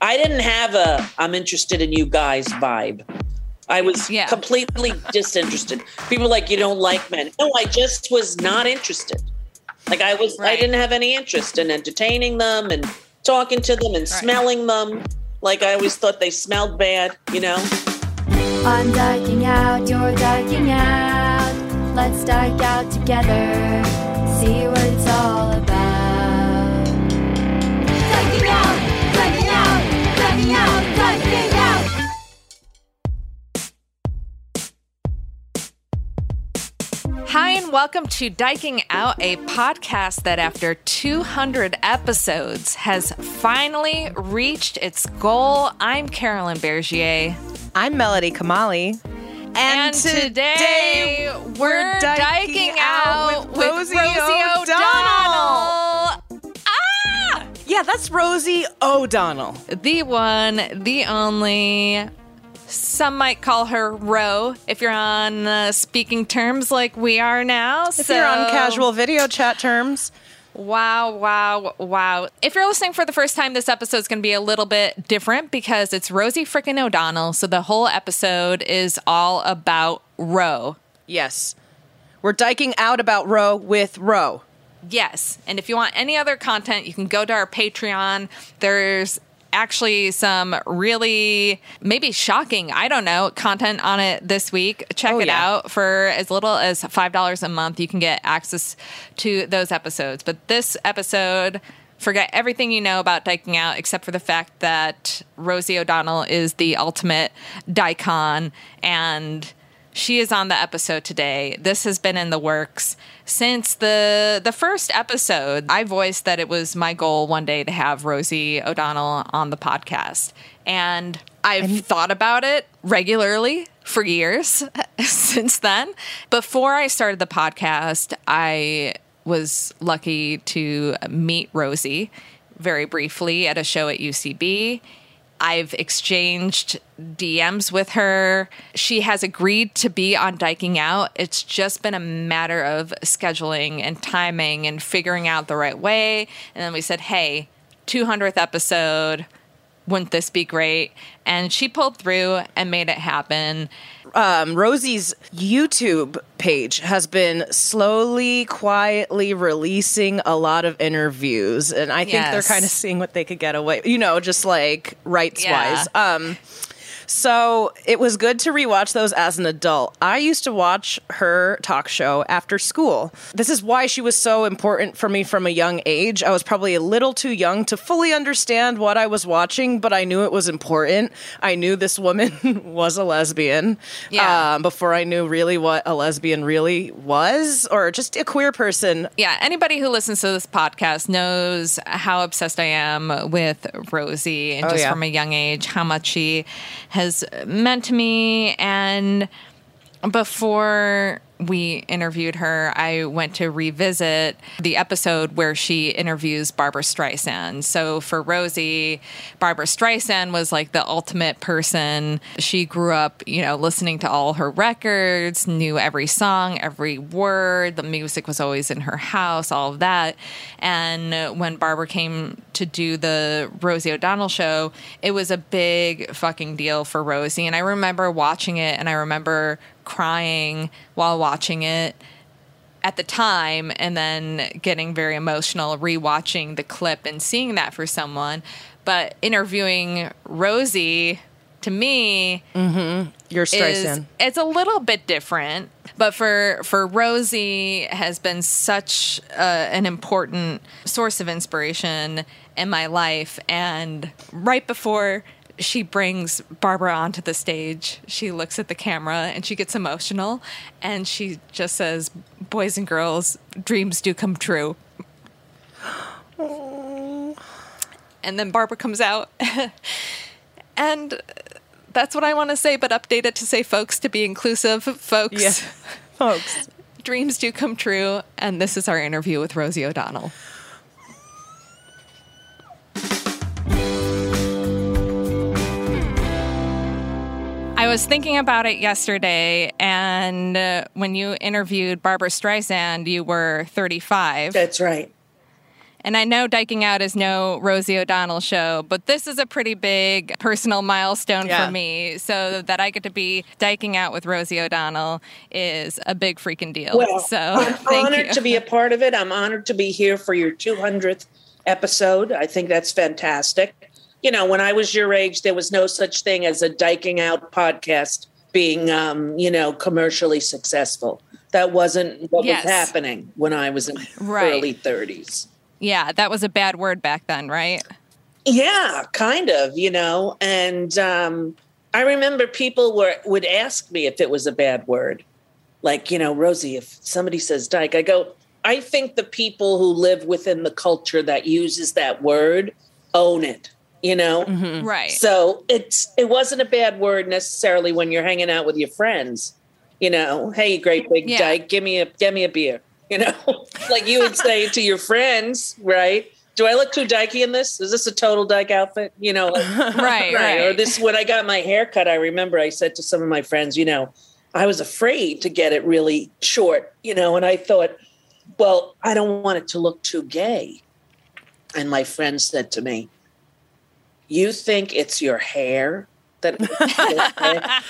I didn't have a I'm interested in you guys vibe. I was Yeah. completely disinterested. People were like, you don't like men. No, I just was not interested. Like I was, I didn't have any interest in entertaining them and talking to them and smelling them. Like I always thought they smelled bad, you know? I'm dyking out, you're dyking out. Let's dyke out together. See what it's all about. Hi, and welcome to Dyking Out, a podcast that after 200 episodes has finally reached its goal. I'm Carolyn Bergier. I'm Melody Kamali. And, today, we're dyking, out, with Rosie, O'Donnell. Ah! Yeah, that's Rosie O'Donnell. The one, the only. Some might call her Ro if you're on uh, speaking terms like we are now. If you're on casual video chat terms, Wow, wow, wow. If you're listening for the first time, this episode is going to be a little bit different because it's Rosie frickin' O'Donnell. So the whole episode is all about Ro. yes, we're dyking out about Ro with Ro. Yes. And if you want any other content, you can go to our Patreon. There's actually some really maybe shocking, I don't know, content on it this week. Check Oh, it yeah. out for as little as $5 a month. You can get access to those episodes. But this episode, forget everything you know about dyking out except for the fact that Rosie O'Donnell is the ultimate dykon and she is on the episode today. This has been in the works since the the first episode. I voiced that it was my goal one day to have Rosie O'Donnell on the podcast. And I've thought about it regularly for years since then. Before I started the podcast, I was lucky to meet Rosie very briefly at a show at UCB. I've exchanged DMs with her. She has agreed to be on Dyking Out. It's just been a matter of scheduling and timing and figuring out the right way. And then we said, hey, 200th episode. Wouldn't this be great? And she pulled through and made it happen. Um, Rosie's YouTube page has been slowly, quietly releasing a lot of interviews, and I think they're kind of seeing what they could get away. You know, just like rights Yeah. wise. Um, so it was good to rewatch those as an adult. I used to watch her talk show after school. This is why she was so important for me from a young age. I was probably a little too young to fully understand what I was watching, but I knew it was important. I knew this woman was a lesbian Yeah. um, before I knew really what a lesbian really was, or just a queer person. yeah, anybody who listens to this podcast knows how obsessed I am with Rosie and Oh, just yeah. from a young age, how much she has meant to me. And before we interviewed her, I went to revisit the episode where she interviews Barbra Streisand. So for Rosie, Barbra Streisand was like the ultimate person. She grew up, you know, listening to all her records, knew every song, every word. The music was always in her house, all of that. And when Barbra came to do the Rosie O'Donnell show, it was a big fucking deal for Rosie. And I remember watching it and I remember crying while watching it at the time and then getting very emotional rewatching the clip and seeing that for someone. But interviewing Rosie to me Your is Streisand. it's a little bit different. But for for Rosie has been such uh, an important source of inspiration in my life. And right before she brings Barbra onto the stage, she looks at the camera and she gets emotional, and she just says, "Boys and girls, dreams do come true." And then Barbra comes out, and That's what I want to say, but update it to say folks to be inclusive. Folks, Yeah. Folks. dreams do come true. And this is our interview with Rosie O'Donnell. I was thinking about it yesterday, and uh, when you interviewed Barbra Streisand, you were 35. That's right. And I know Dyking Out is no Rosie O'Donnell show, but this is a pretty big personal milestone Yeah. for me. So that I get to be Dyking Out with Rosie O'Donnell is a big freaking deal. Well, so I'm thank honored you. to be a part of it. I'm honored to be here for your 200th episode. I think that's fantastic. You know, when I was your age, there was no such thing as a dyking out podcast being, um, you know, commercially successful. That wasn't what Yes. was happening when I was in Right. early 30s. yeah, that was a bad word back then, right? Yeah, kind of, you know. And um, I remember people were would ask me if it was a bad word. Like, you know, Rosie, if somebody says dyke, I go, I think the people who live within the culture that uses that word own it, you know? Mm-hmm. Right. So it's it wasn't a bad word necessarily when you're hanging out with your friends. You know, hey, great big Yeah. dyke, give me a give me a beer. You know, like you would say to your friends, right? Do I look too dykey in this? Is this a total dyke outfit? You know, like, right, right. Or this when I got my hair cut, I remember I said to some of my friends, you know, I was afraid to get it really short, you know, and I thought, well, I don't want it to look too gay. And my friend said to me, You think it's your hair that I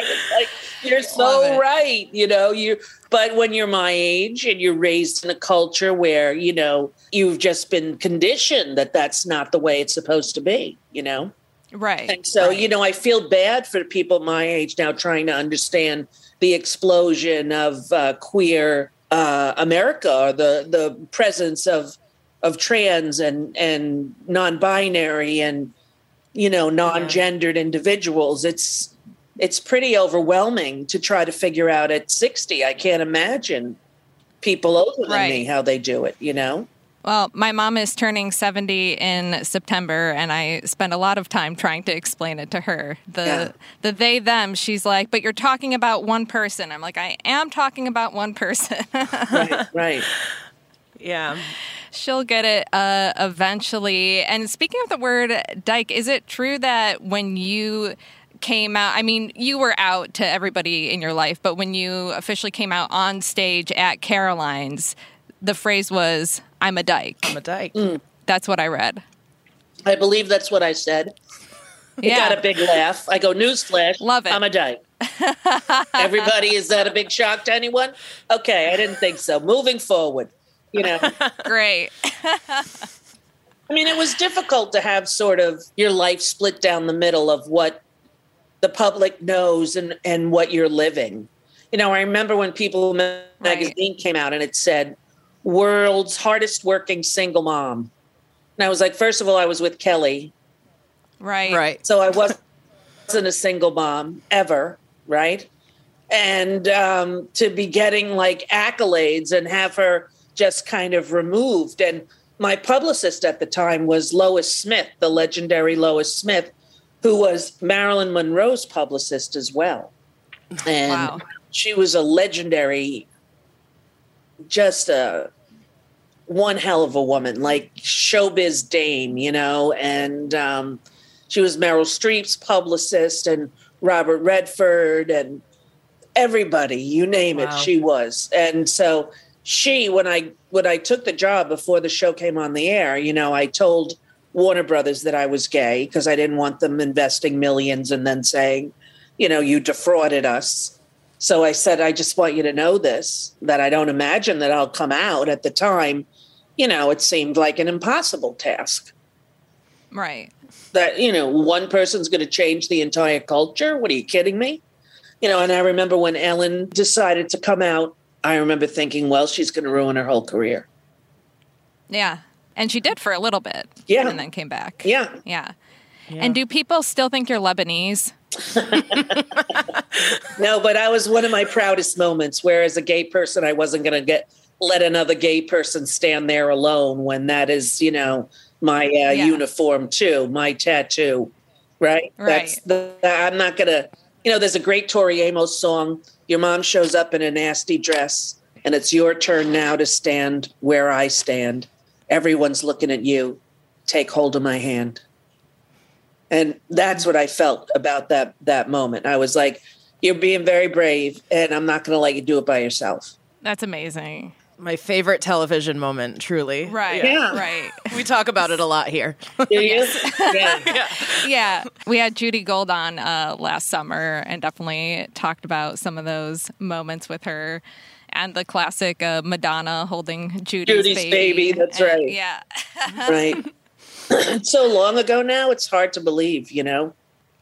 was like, You're so right, you know, you but when you're my age and you're raised in a culture where, you know, you've just been conditioned that that's not the way it's supposed to be, you know? right. And so, right. you know, I feel bad for people my age now trying to understand the explosion of uh, queer uh, America or the the presence of of trans and and non-binary and you know non-gendered individuals. It's it's pretty overwhelming to try to figure out at 60. I can't imagine people older than me how they do it, you know? Well, my mom is turning 70 in September, and I spent a lot of time trying to explain it to her. The Yeah. the they them, she's like, but you're talking about one person. I'm like, I am talking about one person. Right, right. Yeah. She'll get it uh, eventually. And speaking of the word dyke, is it true that when you came out, I mean, you were out to everybody in your life, but when you officially came out on stage at Caroline's, the phrase was, I'm a dyke. I'm a dyke. That's what I read. I believe that's what I said. It Yeah. got a big laugh. I go, newsflash. Love it. I'm a dyke. Everybody, is that a big shock to anyone? Okay, I didn't think so. Moving forward, you know, Great. I mean, it was difficult to have sort of your life split down the middle of what the public knows and, and what you're living. You know, I remember when People Ma- magazine came out and it said, world's hardest working single mom. And I was like, first of all, I was with Kelly, Right. Right. So I wasn't a single mom ever, right? And um, to be getting like accolades and have her just kind of removed. And my publicist at the time was Lois Smith, the legendary Lois Smith, who was Marilyn Monroe's publicist as well. And Wow. she was a legendary, just a one hell of a woman, like showbiz dame, you know, and um, she was Meryl Streep's publicist and Robert Redford and everybody, you name it, she was. And so she, when I when I took the job before the show came on the air, you know, I told Warner Brothers that I was gay because I didn't want them investing millions and then saying, you know, you defrauded us. So I said, I just want you to know this, that I don't imagine that I'll come out at the time. You know, it seemed like an impossible task Right. that you know one person's going to change the entire culture what are you kidding me you know and i remember when ellen decided to come out i remember thinking well she's going to ruin her whole career Yeah. And she did for a little bit. Yeah. And then came back. yeah Yeah. And do people still think you're Lebanese? no but i was one of my proudest moments where as a gay person i wasn't going to get let another gay person stand there alone when that is you know my uh, uniform too my tattoo right? Right. That's the, I'm not gonna. You know, there's a great Tori Amos song. Your mom shows up in a nasty dress, and it's your turn now to stand where I stand. Everyone's looking at you. Take hold of my hand. And that's what I felt about that that moment. I was like, "You're being very brave, and I'm not going to let you do it by yourself." That's amazing. My favorite television moment, truly. Right. Yeah. Right. We talk about it a lot here. Do you? yeah. yeah, we had Judy Gold on uh, last summer and definitely talked about some of those moments with her and the classic uh, Madonna holding Judy's, Judy's baby, that's And- right. Yeah. right. it's so long ago now, it's hard to believe, you know?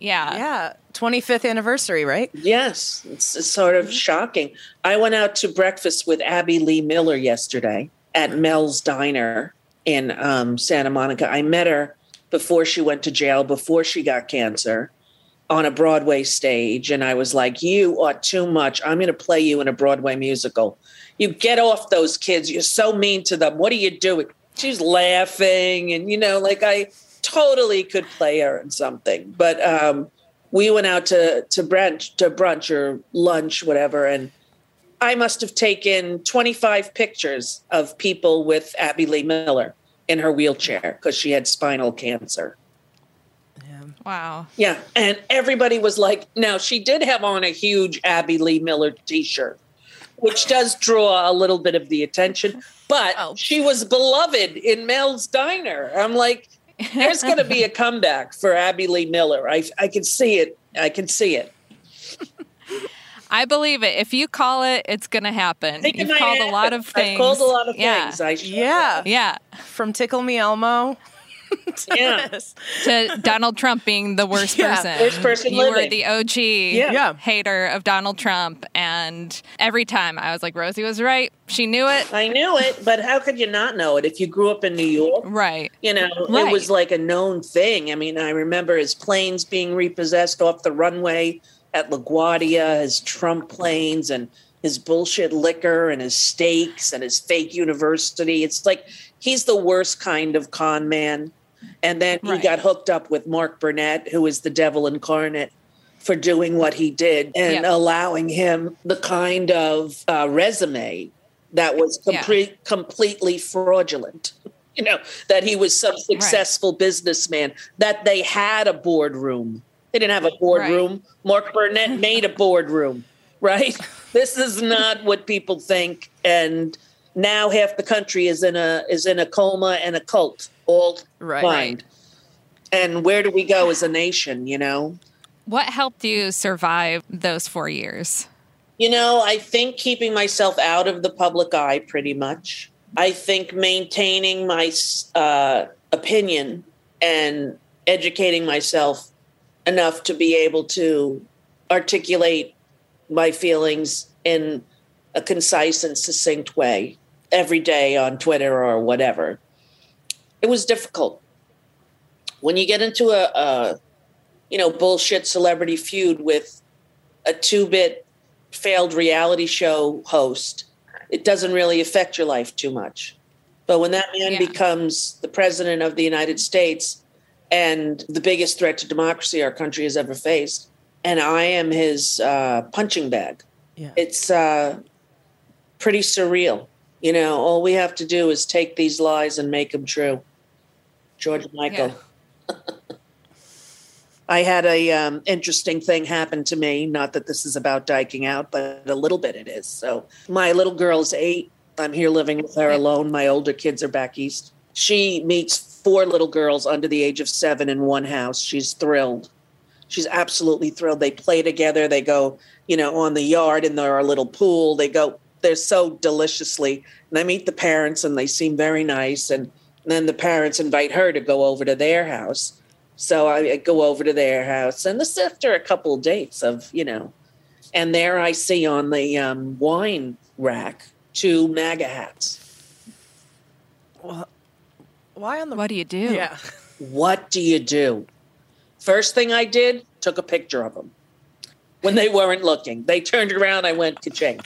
Yeah. yeah. 25th anniversary, right? Yes, it's, it's sort of shocking. I went out to breakfast with Abby Lee Miller yesterday at Mel's Diner in um, Santa Monica. I met her before she went to jail, before she got cancer on a Broadway stage. And I was like, You are too much. I'm going to play you in a Broadway musical. You get off those kids. You're so mean to them. What are you doing? She's laughing. And, you know, like I totally could play her in something. But, um, we went out to to brunch to brunch or lunch whatever and i must have taken 25 pictures of people with abby lee miller in her wheelchair because she had spinal cancer Wow. yeah and everybody was like now she did have on a huge abby lee miller t-shirt which does draw a little bit of the attention but Oh. she was beloved in mel's diner i'm like there's going to be a comeback for abby lee miller i, I can see it i can see it I believe it. If you call it, it's going to happen. You've called a lot of things. I've called a lot of yeah. things. I should- Yeah. Yeah. From Tickle Me Elmo. Yeah. To Donald Trump being the worst Yeah, person. worst person You were the OG Yeah. hater of Donald Trump. And every time I was like, Rosie was right. She knew it. I knew it, but how could you not know it if you grew up in New York? Right. You know, Right. it was like a known thing. I mean, I remember his planes being repossessed off the runway at LaGuardia, his Trump planes and his bullshit liquor and his steaks and his fake university. It's like he's the worst kind of con man. And then he Right. got hooked up with Mark Burnett, who is the devil incarnate, for doing what he did and allowing him the kind of uh, resume that was Yeah. completely fraudulent. You know, that he was some successful businessman, that they had a boardroom. They didn't have a boardroom. Mark Burnett made a boardroom, right? This is not what people think. And now half the country is in a is in a coma and a cult, all Right. blind. And where do we go as a nation, you know? What helped you survive those four years? You know, I think keeping myself out of the public eye pretty much. I think maintaining my uh, opinion and educating myself enough to be able to articulate my feelings in a concise and succinct way every day on Twitter or whatever. It was difficult. When you get into a, a you know, bullshit celebrity feud with a two bit failed reality show host, it doesn't really affect your life too much. But when that man Yeah. becomes the president of the United States and the biggest threat to democracy our country has ever faced, and I am his uh, punching bag, Yeah. it's uh, pretty surreal. You know, all we have to do is take these lies and make them true. George Michael. I had a um, interesting thing happen to me. Not that this is about diking out, but a little bit it is. So my little girl's eight. I'm here living with her alone. My older kids are back east. She meets four little girls under the age of seven in one house. She's thrilled. She's absolutely thrilled. They play together. They go, you know, on the yard in their little pool. They go. They're so deliciously. And I meet the parents, and they seem very nice. And then the parents invite her to go over to their house. So I, I go over to their house, and this after a couple of dates of you know, and there I see on the um, wine rack two MAGA hats. Why on the What do you do? Yeah. What do you do? First thing I did, took a picture of them when they weren't looking. They turned around, I went ka-ching.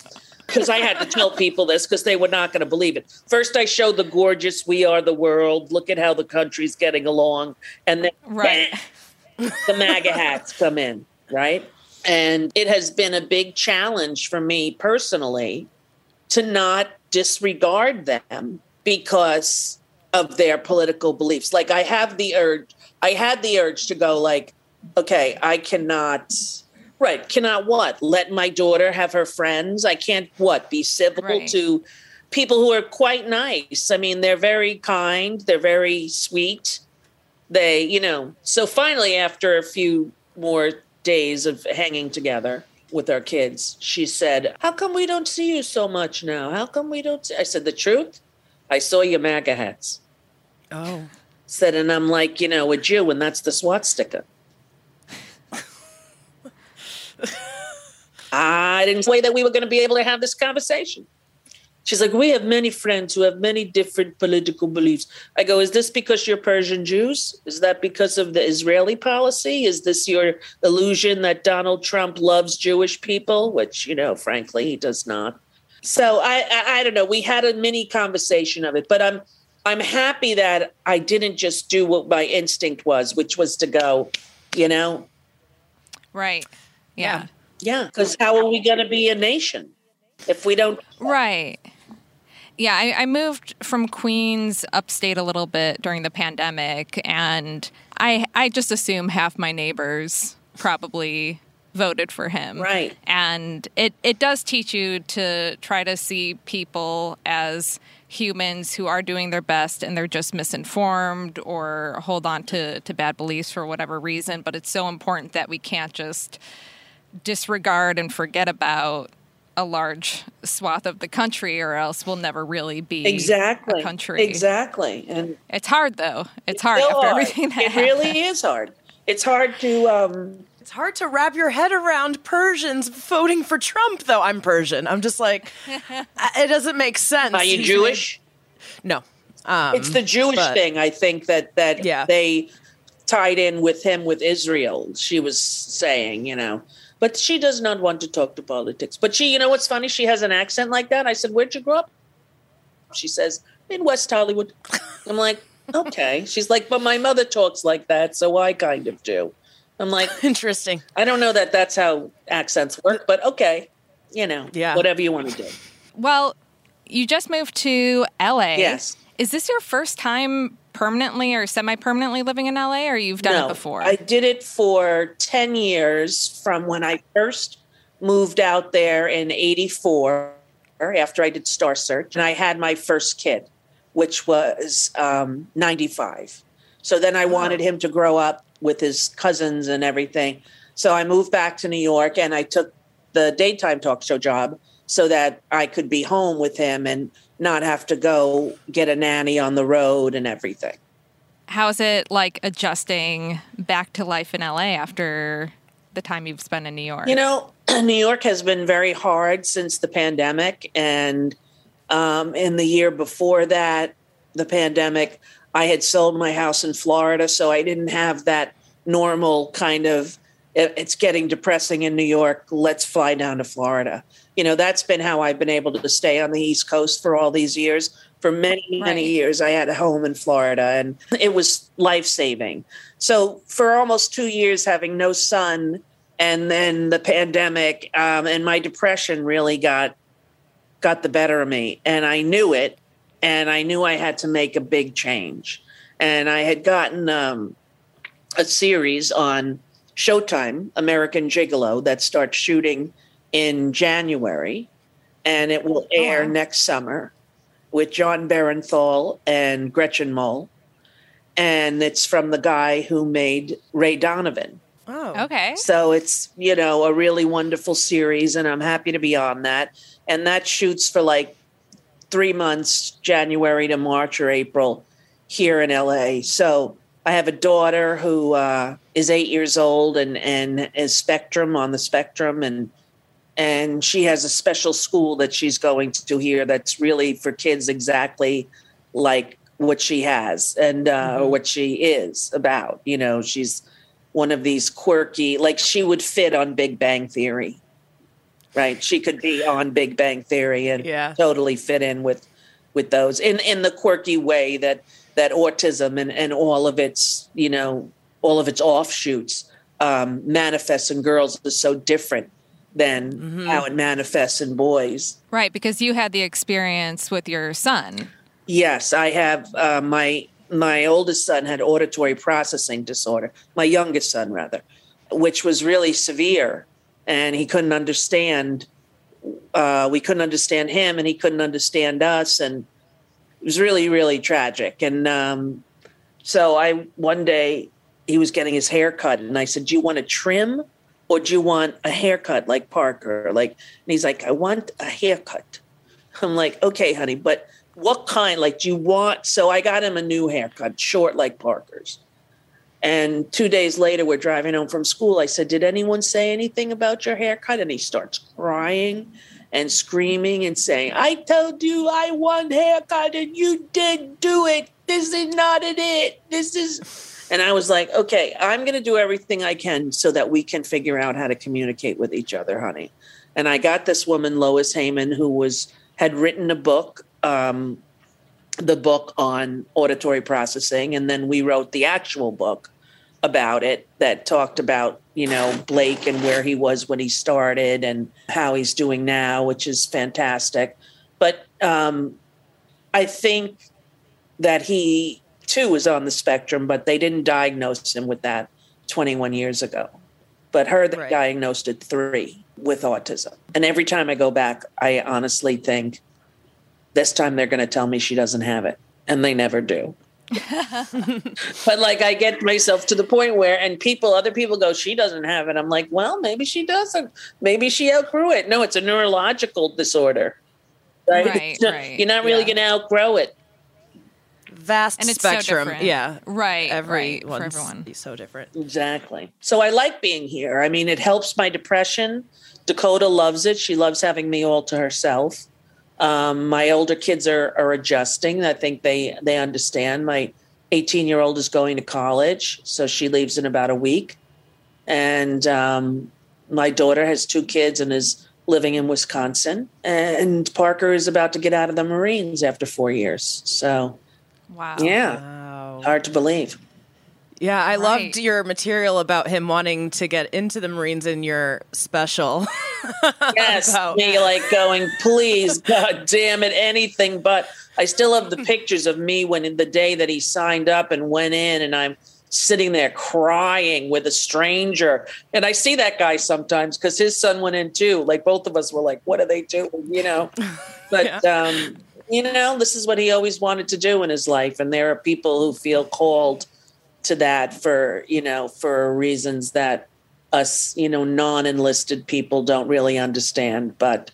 Because I had to tell people this because they were not going to believe it. First, I showed the gorgeous "We Are the World." Look at how the country's getting along, and then Right. the MAGA hats come in, right? And it has been a big challenge for me personally to not disregard them because of their political beliefs. Like I have the urge, I had the urge to go like, okay, I cannot right, cannot what? Let my daughter have her friends. I can't what? Be civil Right. to people who are quite nice. I mean, they're very kind, they're very sweet. They, you know, so finally after a few more days of hanging together with our kids, she said, How come we don't see you so much now? How come we don't see? I said, The truth? I saw your MAGA hats. Oh. Said, and I'm like, you know, a Jew, and that's the swastika. I didn't say that we were going to be able to have this conversation. She's like, we have many friends who have many different political beliefs. I go, is this because you're Persian Jews? Is that because of the Israeli policy? Is this your illusion that Donald Trump loves Jewish people? Which, you know, frankly, he does not. So I, I, I don't know. We had a mini conversation of it, but I'm, I'm happy that I didn't just do what my instinct was, which was to go, you know, Right. Yeah. yeah, because how are we going to be a nation if we don't? Right. Yeah, I, I moved from Queens upstate a little bit during the pandemic, and I I just assume half my neighbors probably voted for him. Right. And it, it does teach you to try to see people as humans who are doing their best and they're just misinformed or hold on to, to bad beliefs for whatever reason. But it's so important that we can't just disregard and forget about a large swath of the country or else we'll never really be Exactly. a country. Exactly. And It's hard though. It's hard after hard. everything that it happened. really is hard. It's hard to um It's hard to wrap your head around Persians voting for Trump, though. I'm Persian. I'm just like, it doesn't make sense. are you He's Jewish? made- no. Um, it's the Jewish but- thing I think that that Yeah. they tied in with him with Israel. She was saying, you know. But she does not want to talk to politics. But she, you know what's funny? She has an accent like that. I said, Where'd you grow up? She says, In West Hollywood. I'm like, okay. She's like, but my mother talks like that, so I kind of do. I'm like, Interesting. I don't know that that's how accents work, but okay, you know, Yeah. whatever you want to do. Well, you just moved to LA. Yes. Is this your first time permanently or semi permanently living in LA or you've done it before? I did it for 10 years from when I first moved out there in 84 after I did Star Search. And I had my first kid, which was um, 95. So then I wanted him to grow up with his cousins and everything. So I moved back to New York and I took the daytime talk show job so that I could be home with him and not have to go get a nanny on the road and everything. How's it like adjusting back to life in LA after the time you've spent in New York? You know, New York has been very hard since the pandemic. And um, in the year before that, the pandemic, I had sold my house in Florida. So I didn't have that normal kind of, it's getting depressing in New York. Let's fly down to Florida. You know, that's been how I've been able to stay on the East Coast for all these years. For many, many Right. years, I had a home in Florida and it was life saving. So for almost two years, having no sun, and then the pandemic um, and my depression really got got the better of me, and I knew it, and I knew I had to make a big change, and I had gotten um, a series on Showtime, American Gigolo, that starts shooting in January, and it will air wow. next summer with Jon Bernthal and Gretchen Mol. And it's from the guy who made Ray Donovan. Oh. okay. So it's, you know, a really wonderful series, and I'm happy to be on that. And that shoots for like three months, January to March or April here in LA. So I have a daughter who uh, is eight years old and, and is spectrum on the spectrum and and she has a special school that she's going to here that's really for kids exactly like what she has and uh, or what she is about. You know, she's one of these quirky, like she would fit on Big Bang Theory, right? She could be on Big Bang Theory and Yeah. totally fit in with with those in in the quirky way that that autism and and all of its you know all of its offshoots um, manifests in girls is so different than how it manifests in boys. Right, because you had the experience with your son. Yes, I have. Uh, my my oldest son had auditory processing disorder. My youngest son, rather, which was really severe, and he couldn't understand. Uh, we couldn't understand him, and he couldn't understand us, and it was really, really tragic. And um, so I one day he was getting his hair cut, and I said, "Do you want a trim, or do you want a haircut like Parker?" Like, and he's like, "I want a haircut." I'm like, "Okay, honey, but." what kind like do you want so i got him a new haircut short like parker's and two days later we're driving home from school i said did anyone say anything about your haircut and he starts crying and screaming and saying i told you i want haircut and you didn't do it this is not it this is and i was like okay i'm going to do everything i can so that we can figure out how to communicate with each other honey and i got this woman lois heyman who was had written a book um, the book on auditory processing, and then we wrote the actual book about it that talked about you know Blake and where he was when he started and how he's doing now, which is fantastic. But um, I think that he too was on the spectrum, but they didn't diagnose him with that 21 years ago. But her, they Right. diagnosed at three with autism. And every time I go back, I honestly think this time they're going to tell me she doesn't have it. And they never do. but like I get myself to the point where, and people, other people go, she doesn't have it. I'm like, well, maybe she doesn't. Maybe she outgrew it. No, it's a neurological disorder. Right? Right, right. You're not really Yeah. going to outgrow it. Vast And it's so spectrum. different. yeah. Right, right, for Everyone's everyone. so different. Exactly. So I like being here. I mean, it helps my depression. Dakota loves it. She loves having me all to herself. Um, my older kids are, are adjusting. I think they they understand. My 18 year old is going to college, so she leaves in about a week. And um, my daughter has two kids and is living in Wisconsin. And Parker is about to get out of the Marines after four years. So Wow. yeah, Wow. hard to believe. Yeah, I Right. loved your material about him wanting to get into the Marines in your special. Yes, about- me like going, please, God damn it, anything but. I still have the pictures of me when in the day that he signed up and went in, and I'm sitting there crying with a stranger. And I see that guy sometimes because his son went in too. Like both of us were like, what are they doing? You know? But, um, you know, this is what he always wanted to do in his life. And there are people who feel called to that for, you know, for reasons that us, you know, non enlisted people don't really understand. But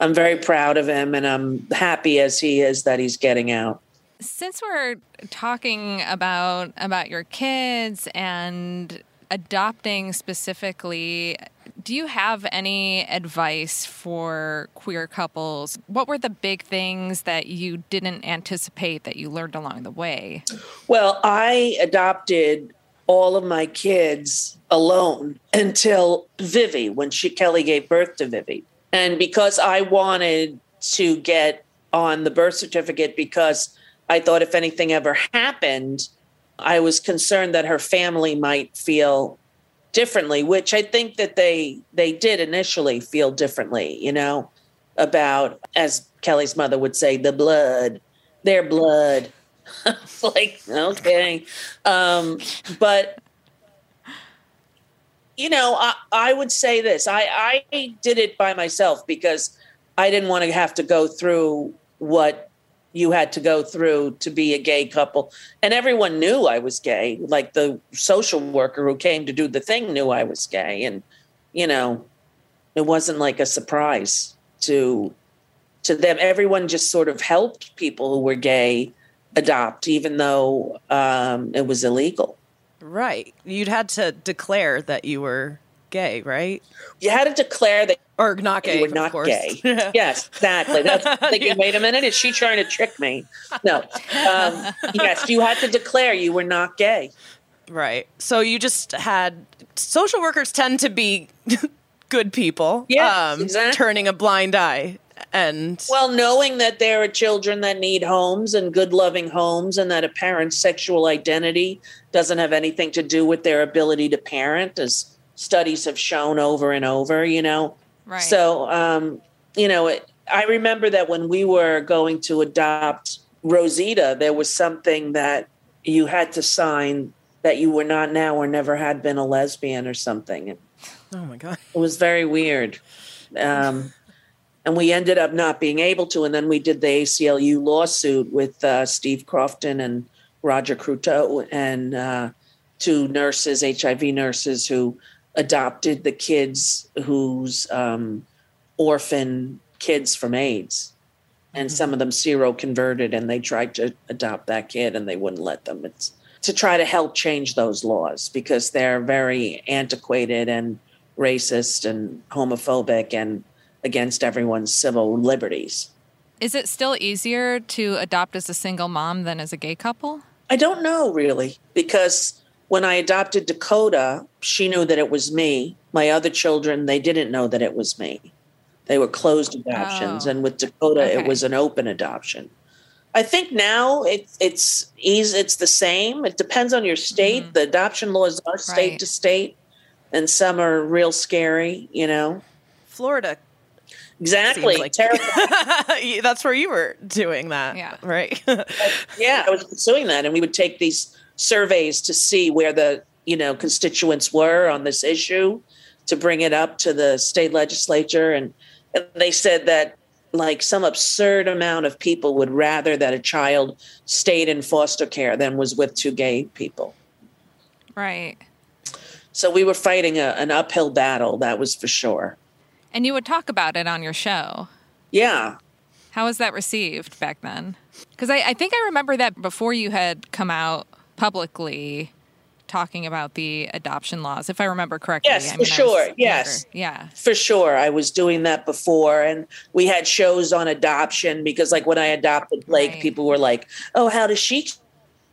I'm very proud of him and I'm happy as he is that he's getting out. Since we're talking about about your kids and adopting specifically, do you have any advice for queer couples? What were the big things that you didn't anticipate that you learned along the way? Well, I adopted all of my kids alone until Vivi, when she Kelly gave birth to Vivi. And because I wanted to get on the birth certificate because I thought if anything ever happened, I was concerned that her family might feel differently, which I think that they they did initially feel differently, you know, about as Kelly's mother would say, the blood, their blood. Like, okay. Um, but you know, I, I would say this. I, I did it by myself because I didn't want to have to go through what you had to go through to be a gay couple. And everyone knew I was gay. Like the social worker who came to do the thing knew I was gay. And, you know, it wasn't like a surprise to to them. Everyone just sort of helped people who were gay adopt, even though um, it was illegal. right. You'd had to declare that you were gay, right? You had to declare that Or not gay. you were not gay. yes, exactly. That's thinking, wait a minute, is she trying to trick me? No. Um, yes, you had to declare you were not gay. Right. So you just had social workers tend to be good people. Yes, um, exactly. turning a blind eye and Well, knowing that there are children that need homes and good, loving homes, and that a parent's sexual identity doesn't have anything to do with their ability to parent, as studies have shown over and over, you know. Right. So, um, you know, it, I remember that when we were going to adopt Rosita, there was something that you had to sign that you were not now or never had been a lesbian or something. oh my god, It was very weird. Um, and we ended up not being able to. And then we did the ACLU lawsuit with uh, Steve Lofton and Roger Croteau and uh, two nurses, HIV nurses, who adopted the kids whose um, orphan kids from AIDS. And some of them seroconverted and they tried to adopt that kid and they wouldn't let them. It's to try to help change those laws because they're very antiquated and racist and homophobic and against everyone's civil liberties. Is it still easier to adopt as a single mom than as a gay couple? I don't know really because when I adopted Dakota, she knew that it was me. My other children, they didn't know that it was me. They were closed adoptions, Oh. and with Dakota, Okay. it was an open adoption. I think now it, it's easy. It's the same. It depends on your state. The adoption laws are state Mm-hmm. Right. to state, and some are real scary. You know Florida. exactly. Like-. That's where you were doing that, Yeah. right? yeah, I was pursuing that, and we would take these surveys to see where the you know constituents were on this issue, to bring it up to the state legislature, and, and they said that like some absurd amount of people would rather that a child stayed in foster care than was with two gay people. Right. So we were fighting a, an uphill battle, that was for sure. And you would talk about it on your show. Yeah, How was that received back then? Because I, I think I remember that before you had come out publicly talking about the adoption laws, if I remember correctly. Yes, I for mean, was sure. younger. Yes. Yeah. For sure. I was doing that before. And we had shows on adoption because, like, when I adopted Blake, Right. people were like, oh, how does she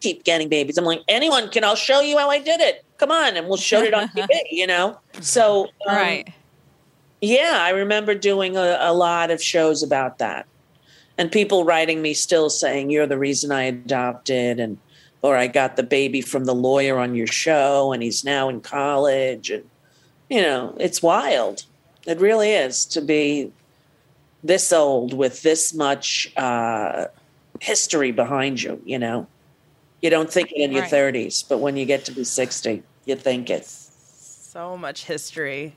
keep getting babies? I'm like, anyone can. I'll show you how I did it. Come on. And we'll show it on TV, you know? So, um, right. yeah, I remember doing a, a lot of shows about that. And people writing me still saying, you're the reason I adopted. And, or I got the baby from the lawyer on your show and he's now in college. And, you know, it's wild. It really is to be this old with this much uh, history behind you, you know. You don't think it in your Right. 30s, but when you get to be 60, you think it. so much history.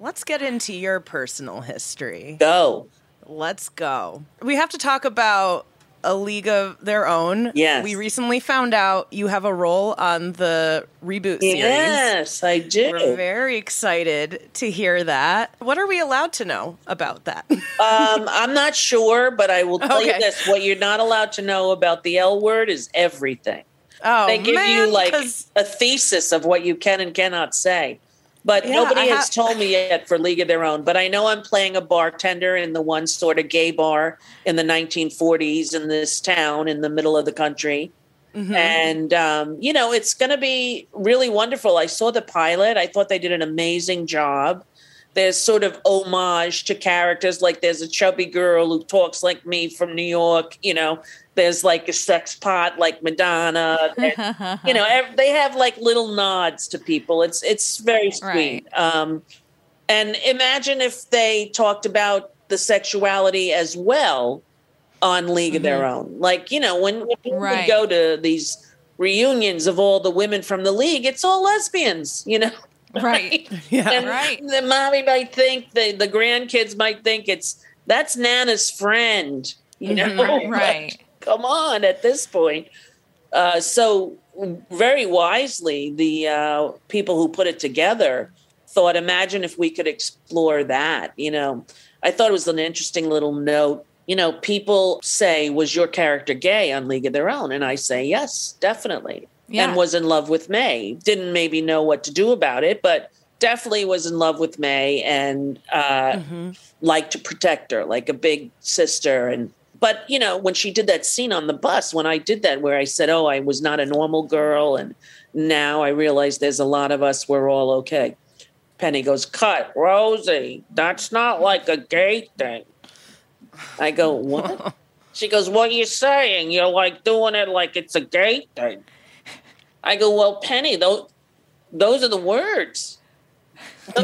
Let's get into your personal history. Go. Let's go. We have to talk about A League of Their Own. Yes. We recently found out you have a role on the reboot series. Yes, I do. We're very excited to hear that. What are we allowed to know about that? Um, I'm not sure, but I will tell you this: what you're not allowed to know about the L word is everything. oh, they give man, you like a thesis of what you can and cannot say. But Yeah, nobody I has ha- told me yet for League of Their Own. But I know I'm playing a bartender in the one sort of gay bar in the 1940s in this town in the middle of the country. Mm-hmm. And, um, you know, it's going to be really wonderful. I saw the pilot, I thought they did an amazing job. There's sort of homage to characters, like there's a chubby girl who talks like me from New York, you know, there's like a sex pot like Madonna. There- you know, they have like little nods to people. It's it's very sweet. Um, and imagine if they talked about the sexuality as well on League of Their Own. Like, you know, when, when we Right. go to these reunions of all the women from the league, it's all lesbians, you know. Right. yeah. And Right. the mommy might think the the grandkids might think it's that's Nana's friend, you know. Mhm, right. Come on, at this point. Uh, so very wisely, the uh, people who put it together thought, imagine if we could explore that. You know, I thought it was an interesting little note. You know, people say, "Was your character gay on League of Their Own?" And I say, "Yes, definitely." Yeah. and was in love with Mae. Didn't maybe know what to do about it, but definitely was in love with Mae and uh, liked to protect her like a big sister. And but you know when she did that scene on the bus, when I did that, where I said, "Oh, I was not a normal girl," and now I realize there's a lot of us. We're all okay. Penny goes, "Cut, Rosie. That's not like a gay thing." I go, what? she goes, what are you saying? You're like doing it like it's a gay thing. I go, well, Penny, those those are the words.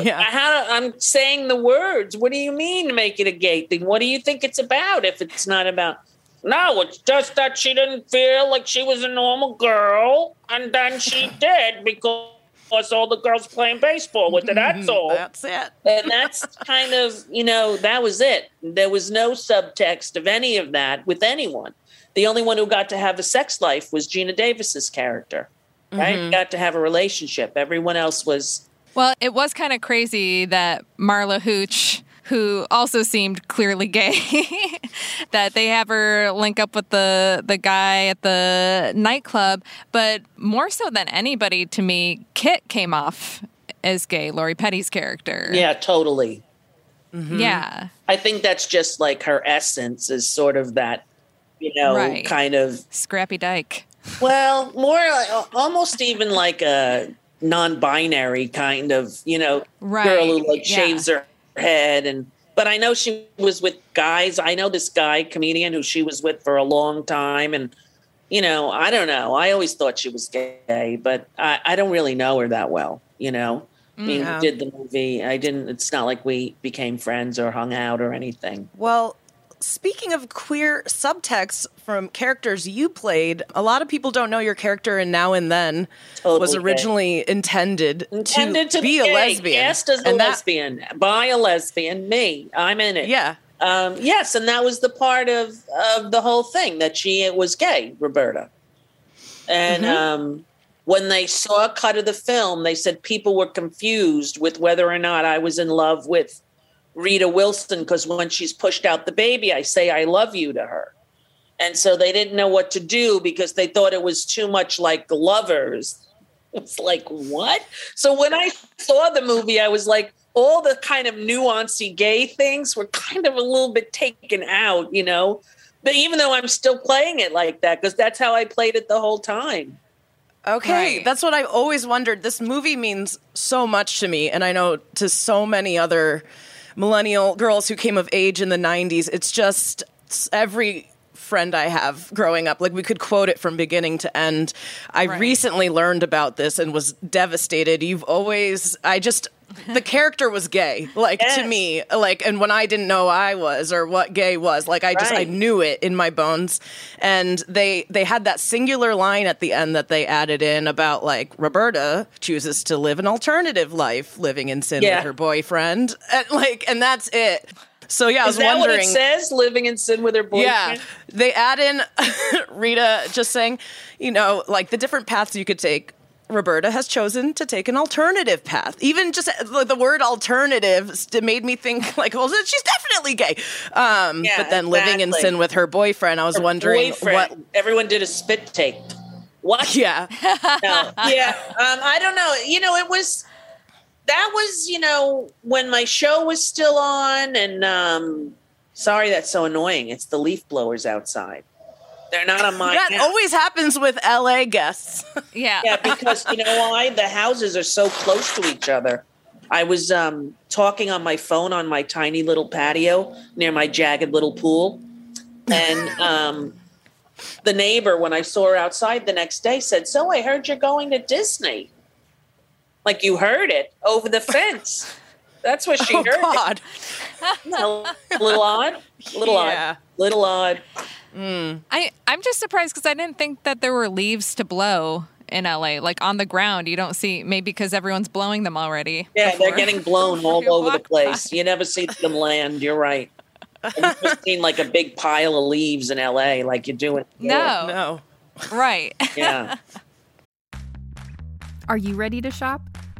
Yeah. How I'm saying the words. What do you mean make it a gay thing? What do you think it's about if it's not about no, it's just that she didn't feel like she was a normal girl, and then she did because all the girls playing baseball with her. That's all. That's it. and that's kind of you know that was it there was no subtext of any of that with anyone the only one who got to have a sex life was geena davis's character right mm-hmm. got to have a relationship everyone else was Well, it was kind of crazy that Marla Hooch, who also seemed clearly gay, that they have her link up with the the guy at the nightclub. But more so than anybody, to me, Kit came off as gay. Lori Petty's character. yeah totally mm-hmm. Yeah. i think that's just like her essence is sort of that you know Right. kind of Scrappy Dyke. Well, more like, almost even like a non-binary kind of, you know, Right, girl who like yeah. shaves her head and but I know she was with guys. I know this guy comedian who she was with for a long time and you know, I don't know. I always thought she was gay, but I, I don't really know her that well, you know. I mean, we did the movie. I didn't it's not like we became friends or hung out or anything. Well, speaking of queer subtext from characters you played, a lot of people don't know your character in Now and Then was Totally gay. originally intended, Intended to, be a lesbian. Cast as a And that- lesbian by a lesbian. Me, I'm in it. Yeah. Um, yes, and that was the part of of the whole thing that she was gay, Roberta. And um, when they saw a cut of the film, they said people were confused with whether or not I was in love with Rita Wilson because when she's pushed out the baby, I say I love you to her. And so they didn't know what to do because they thought it was too much like lovers. It's like, what? So when I saw the movie, I was like, all the kind of nuancy gay things were kind of a little bit taken out, you know? But even though I'm still playing it like that, because that's how I played it the whole time. Okay, Right. that's what I've always wondered. This movie means so much to me, and I know to so many other millennial girls who came of age in the 90s. It's just every friend I have growing up. Like we could quote it from beginning to end. I Right. recently learned about this and was devastated. You've always, I just, the character was gay, like to me, like, and when I didn't know I was or what gay was, like, I just, I knew it in my bones. And they, they had that singular line at the end that they added in about like Roberta chooses to live an alternative life, living in sin Yeah. with her boyfriend, and like, and that's it. So yeah, I was Is that wondering. what it says? Living in sin with her boyfriend? Yeah, they add in Rita just saying, you know, like the different paths you could take. Roberta has chosen to take an alternative path. Even just uh, the word alternative made me think like, well, she's definitely gay. Um, Yeah, but then living in sin with her boyfriend, I was wondering Boyfriend. what. Everyone did a spit take. What? Yeah, no. yeah um, i don't know you know it was that was you know when my show was still on and um sorry that's so annoying it's the leaf blowers outside they're not on my that couch. always happens with LA guests. Yeah. yeah because you know why the houses are so close to each other i was um talking on my phone on my tiny little patio near my jagged little pool and um the neighbor when i saw her outside the next day said so i heard you're going to disney like you heard it over the fence that's what she oh heard. God, a little odd a little Yeah. odd little odd mm. I, I'm just surprised because I didn't think that there were leaves to blow in LA. Like on the ground, you don't see, maybe because everyone's blowing them already. Yeah, before- they're getting blown all over the walk by. place. You never see them land. You're right. I've just seen like a big pile of leaves in LA, like you do in New No. no. Right. Yeah. Are you ready to shop?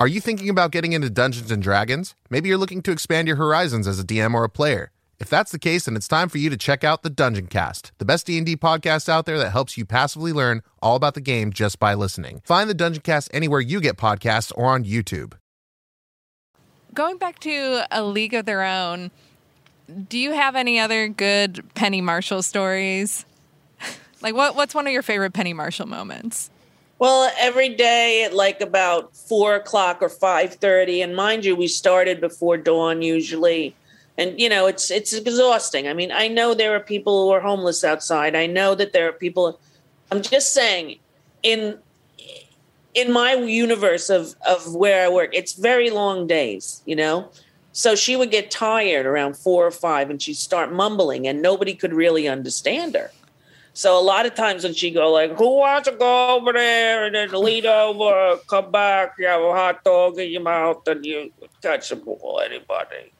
Are you thinking about getting into Dungeons and Dragons? Maybe you're looking to expand your horizons as a DM or a player. If that's the case, then it's time for you to check out the Dungeon Cast, the best D&D podcast out there that helps you passively learn all about the game just by listening. Find the Dungeon Cast anywhere you get podcasts or on YouTube. Going back to A League of Their Own, do you have any other good Penny Marshall stories? like what what's one of your favorite Penny Marshall moments? Well, every day at like about four o'clock or five thirty, and mind you, we started before dawn usually, and you know it's it's exhausting. I mean, I know there are people who are homeless outside. I know that there are people. I'm just saying, in in my universe of of where I work, it's very long days. You know, so she would get tired around four or five, and she'd start mumbling, and nobody could really understand her. So a lot of times when she go like, "Who wants to go over there and then lead over, come back, you have a hot dog in your mouth, and you touch the ball, anybody?"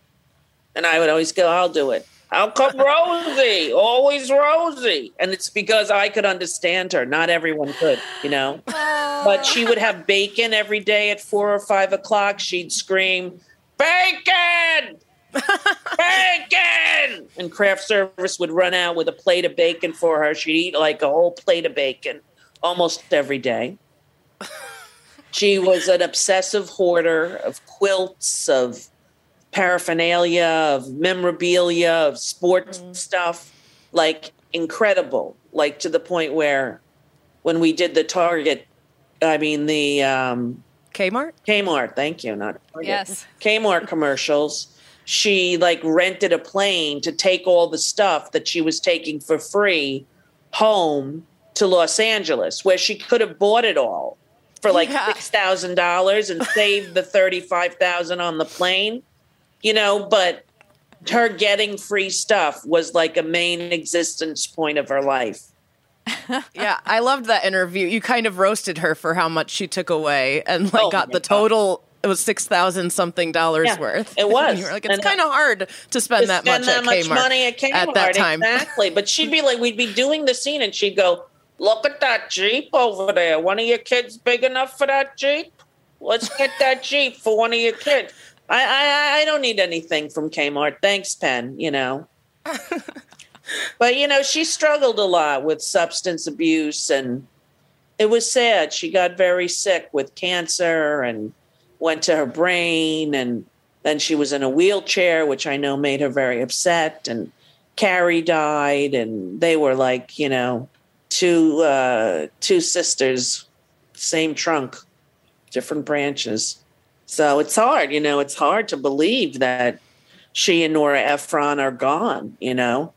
And I would always go, "I'll do it." How come Rosie? Always Rosie. And it's because I could understand her. Not everyone could, you know. But she would have bacon every day at four or five o'clock. She'd scream, Bacon! Bacon! And craft service would run out with a plate of bacon for her. She'd eat like a whole plate of bacon almost every day. She was an obsessive hoarder of quilts, of paraphernalia, of memorabilia, of sports stuff. Like incredible. Like to the point where when we did the Target, I mean the um, Kmart? Kmart, thank you, not Target. Yes. Kmart commercials. She like rented a plane to take all the stuff that she was taking for free home to Los Angeles, where she could have bought it all for like Yeah. six thousand dollars and saved the thirty five thousand on the plane. You know, but her getting free stuff was like a main existence point of her life. Yeah, I loved that interview. You kind of roasted her for how much she took away and like Oh, got the God. total it was six thousand something dollars Yeah, worth. it was. And you were like, it's uh, kind of hard to spend to that spend much that at much Kmart money at Kmart at that time. Exactly. But she'd be like, we'd be doing the scene, and she'd go, "Look at that Jeep over there. One of your kids big enough for that Jeep? Let's get that Jeep for one of your kids." I I, I don't need anything from Kmart. Thanks, Penn. You know. but you know, she struggled a lot with substance abuse, and it was sad. She got very sick with cancer and went to her brain and then she was in a wheelchair which i know made her very upset and carrie died and they were like you know two uh two sisters same trunk different branches. So it's hard you know it's hard to believe that she and nora ephron are gone you know?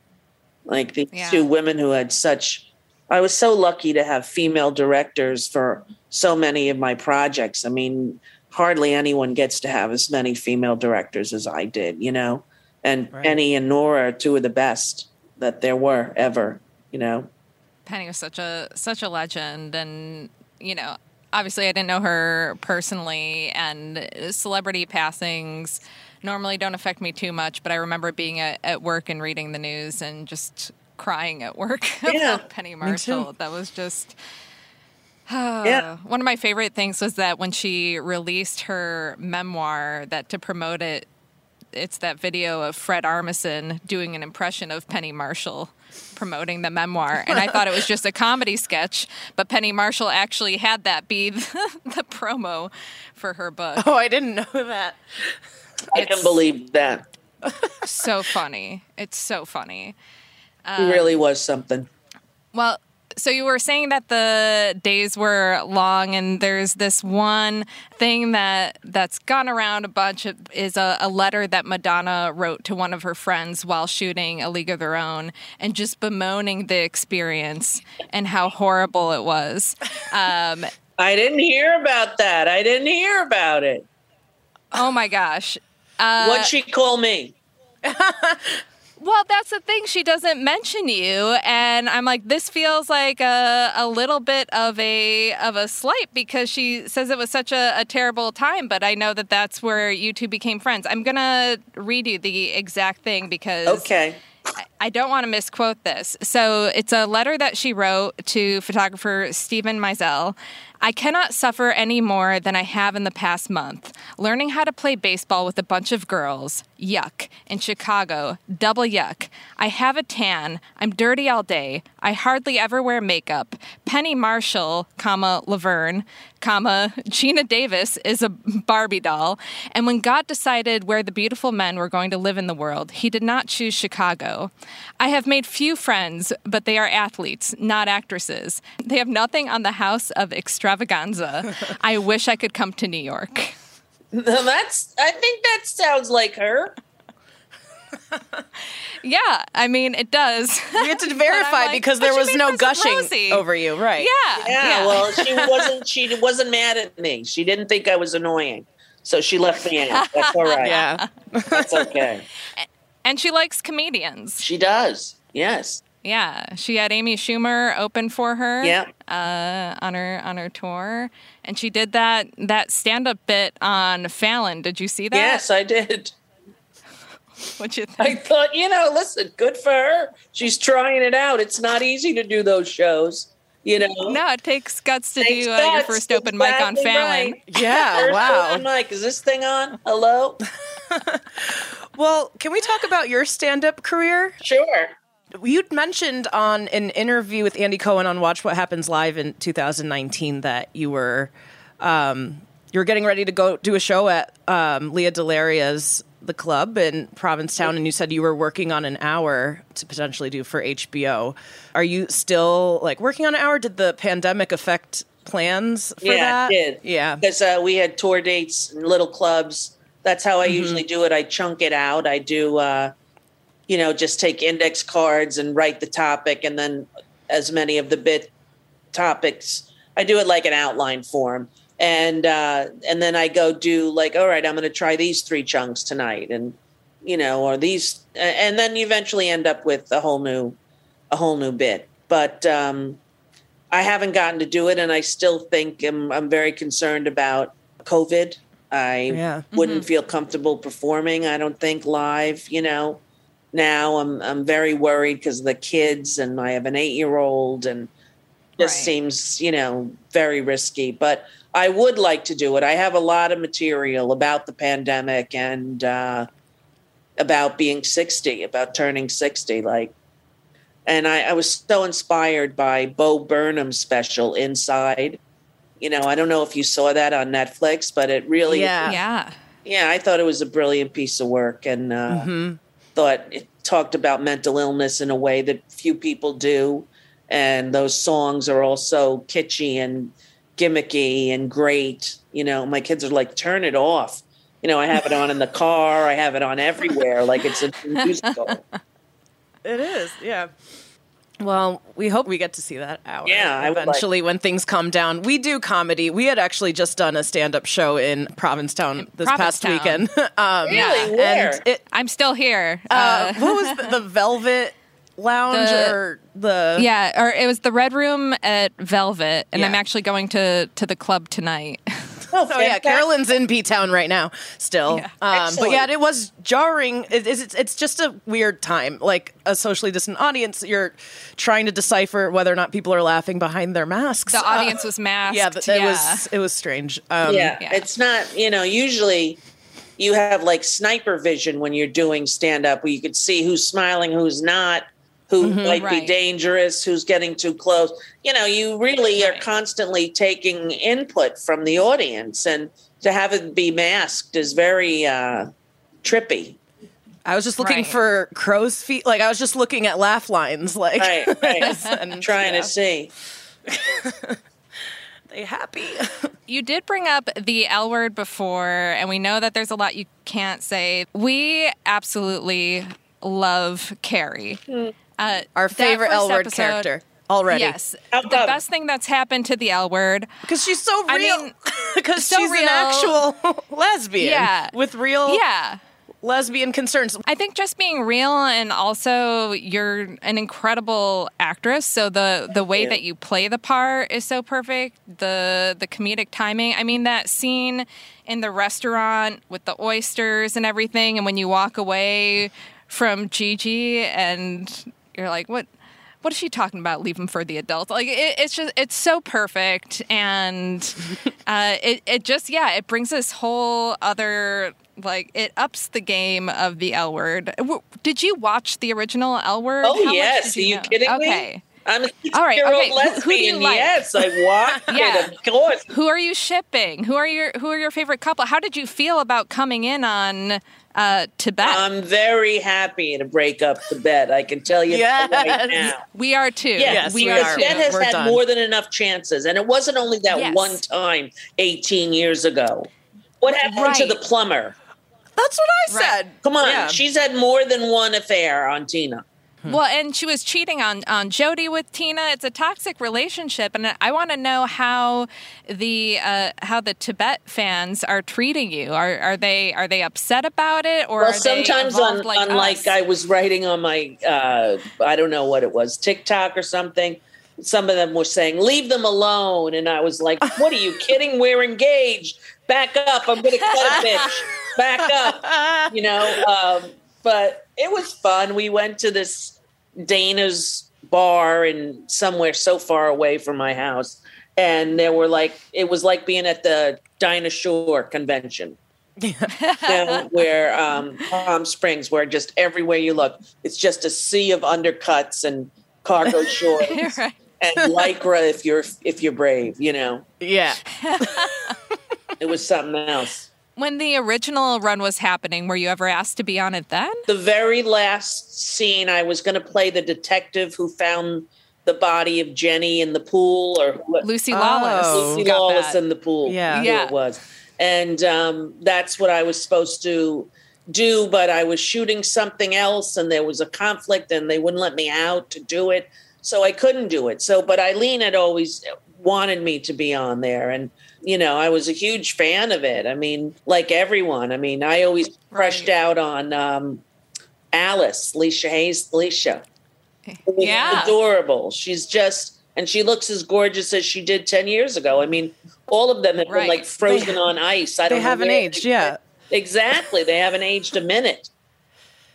Like these Yeah. two women who had such i was so lucky to have female directors for so many of my projects. I mean hardly anyone gets to have as many female directors as I did, you know. And Right. Penny and Nora are two of the best that there were ever, you know. Penny was such a such a legend, and you know, obviously, I didn't know her personally, and celebrity passings normally don't affect me too much. But I remember being at, at work and reading the news and just crying at work Yeah, about Penny Marshall. That was just. Yeah. One of my favorite things was that when she released her memoir, that to promote it, it's that video of Fred Armisen doing an impression of Penny Marshall promoting the memoir. And I thought it was just a comedy sketch, but Penny Marshall actually had that be the, the promo for her book. Oh, I didn't know that. I can believe that. So funny. It's so funny. He really was something. Well, so you were saying that the days were long, and there's this one thing that that's gone around a bunch of, is a, a letter that Madonna wrote to one of her friends while shooting A League of Their Own, and just bemoaning the experience and how horrible it was. Um, I didn't hear about that. I didn't hear about it. oh my gosh! Uh, What'd she call me? Well, that's the thing. She doesn't mention you, and I'm like, this feels like a, a little bit of a of a slight because she says it was such a, a terrible time. But I know that that's where you two became friends. I'm gonna read you the exact thing because Okay. I- I don't want to misquote this. So it's a letter that she wrote to photographer Steven Meisel. I cannot suffer any more than I have in the past month. Learning how to play baseball with a bunch of girls, yuck. In Chicago, double yuck. I have a tan. I'm dirty all day. I hardly ever wear makeup. Penny Marshall, comma Laverne, comma Geena Davis is a Barbie doll. And when God decided where the beautiful men were going to live in the world, he did not choose Chicago. I have made few friends, but they are athletes, not actresses. They have nothing on the house of extravaganza. I wish I could come to New York. That's. I think that sounds like her. Yeah, I mean, it does. We had to verify like, because there was no gushing Rosie. over you, right? Yeah. Yeah, well, she wasn't. She wasn't mad at me. She didn't think I was annoying, so she left me out. That's all right. Yeah. that's okay. and she likes comedians. She does. Yes. Yeah, she had Amy Schumer open for her. Yeah. Uh, on her on her tour, and she did that that stand up bit on Fallon. Did you see that? Yes, I did. What you I thought, you know, listen, good for her. She's trying it out. It's not easy to do those shows. You know. No, it takes guts to Takes do uh, your first open mic on Exactly Fallon. right. Yeah, First wow. open mic. Is this thing on? Hello. Well, can we talk about your stand-up career? Sure. You'd mentioned on an interview with Andy Cohen on Watch What Happens Live in 2019 that you were um, you were getting ready to go do a show at um, Lea DeLaria's The Club in Provincetown, and you said you were working on an hour to potentially do for HBO. Are you still like working on an hour? Did the pandemic affect plans for yeah, that? it did. Yeah. Because uh, we had tour dates little clubs. That's how I usually do it. I chunk it out. I do, uh, you know, just take index cards and write the topic, and then as many of the bit topics, I do it like an outline form. And uh, and then I go do like, all right, I'm going to try these three chunks tonight, and you know, or these, and then you eventually end up with a whole new, a whole new bit. But um, I haven't gotten to do it, and I still think I'm, I'm very concerned about COVID. I Yeah. wouldn't feel comfortable performing. I don't think live. You know, now I'm I'm very worried because the kids, and I have an eight year old, and just Right. seems you know very risky. But I would like to do it. I have a lot of material about the pandemic and uh, about being sixty, about turning sixty, like and I, I was so inspired by Bo Burnham's special Inside. You know, I don't know if you saw that on Netflix, but it really, Yeah. Yeah. yeah, I thought it was a brilliant piece of work, and uh, thought it talked about mental illness in a way that few people do, and those songs are also kitschy and gimmicky and great. You know, my kids are like, "Turn it off." You know, I have it on in the car, I have it on everywhere, like it's a musical. It is, yeah. Well, we hope we get to see that hour. Yeah, I would like- eventually when things calm down. We do comedy. We had actually just done a stand-up show in Provincetown this past weekend. um, Really? Where? And it, I'm still here. uh, Uh, what was the, the Velvet Lounge The- or the? yeah, or it was the Red Room at Velvet, and Yeah. I'm actually going to to the club tonight. Oh, Oh yeah, fantastic. Carolyn's in P Town right now still. Yeah. Um, but yeah, it was jarring. It, it's, it's just a weird time, like a socially distant audience. You're trying to decipher whether or not people are laughing behind their masks. The Uh, audience was masked. yeah, th- it was it was strange. Um, yeah, yeah. it's not you know usually you have like sniper vision when you're doing stand up where you could see who's smiling who's not who might be dangerous who's getting too close you know you really are constantly taking input from the audience and to have it be masked is very uh trippy I was just looking Right. for crow's feet. Like I was just looking at laugh lines. Like right right and, trying yeah, to see they happy. You did bring up the L word before, and we know that there's a lot you can't say. We absolutely love Carrie. Uh, Our favorite L word episode- character already. Yes. How The best thing that's happened to the L word. because she's so I real. mean, Because so she's real. an actual lesbian. Yeah. with real Yeah. lesbian concerns. I think just being real and also you're an incredible actress. So the the way you. that you play the part is so perfect. The the comedic timing. I mean that scene in the restaurant with the oysters and everything and when you walk away from Gigi and you're like what what is she talking about? Leave them for the adults. Like it, it's just it's so perfect, and uh, it it just yeah it brings this whole other like it ups the game of the L word. W- Did you watch the original L word? Oh How yes, are you know? kidding okay. me? I'm a All right, six-year-old okay, who- who do you like? Yes, I watched Yeah. it. Of course. Who are you shipping? Who are your Who are your favorite couple? How did you feel about coming in on uh, Tibette? I'm very happy to break up the bed. I can tell you that right now. we are too. Yeah, Yes, we, we are. are. too. Has We're had done. more than enough chances, and it wasn't only that Yes. one time 18 years ago. What happened to the plumber? That's what I Right. said. Come on, Yeah. she's had more than one affair on Tina. Well, and she was cheating on on Jodi with Tina. It's a toxic relationship, and I want to know how the uh, how the Tibette fans are treating you. Are are they are they upset about it, or Well, are sometimes involved on, like on like? I was writing on my uh, I don't know what it was TikTok or something. Some of them were saying leave them alone, and I was like, "What are you kidding? We're engaged. Back up! I'm going to cut a bitch. Back up!" You know. Um, but it was fun. We went to this Dana's bar and somewhere so far away from my house, and there were like it was like being at the Dinah Shore convention down where um, Palm Springs, where just everywhere you look, it's just a sea of undercuts and cargo shorts Right. and lycra if you're if you're brave. You know, Yeah. it was something else. When the original run was happening, were you ever asked to be on it then? The very last scene, I was going to play the detective who found the body of Jenny in the pool, or who, Lucy Oh. Lawless. Lucy Lawless that. in the pool. Yeah. who Yeah. it was, and um, that's what I was supposed to do. But I was shooting something else, and there was a conflict, and they wouldn't let me out to do it, so I couldn't do it. So, but Ilene had always wanted me to be on there, and you know, I was a huge fan of it. I mean, like everyone. I mean, I always crushed out on um, Alice, Leisha Hailey, Leisha. It was Yeah. adorable. She's just, and she looks as gorgeous as she did 10 years ago. I mean, all of them have Right. been like frozen on ice. I They don't know haven't aged, yeah. Exactly. They haven't aged a minute.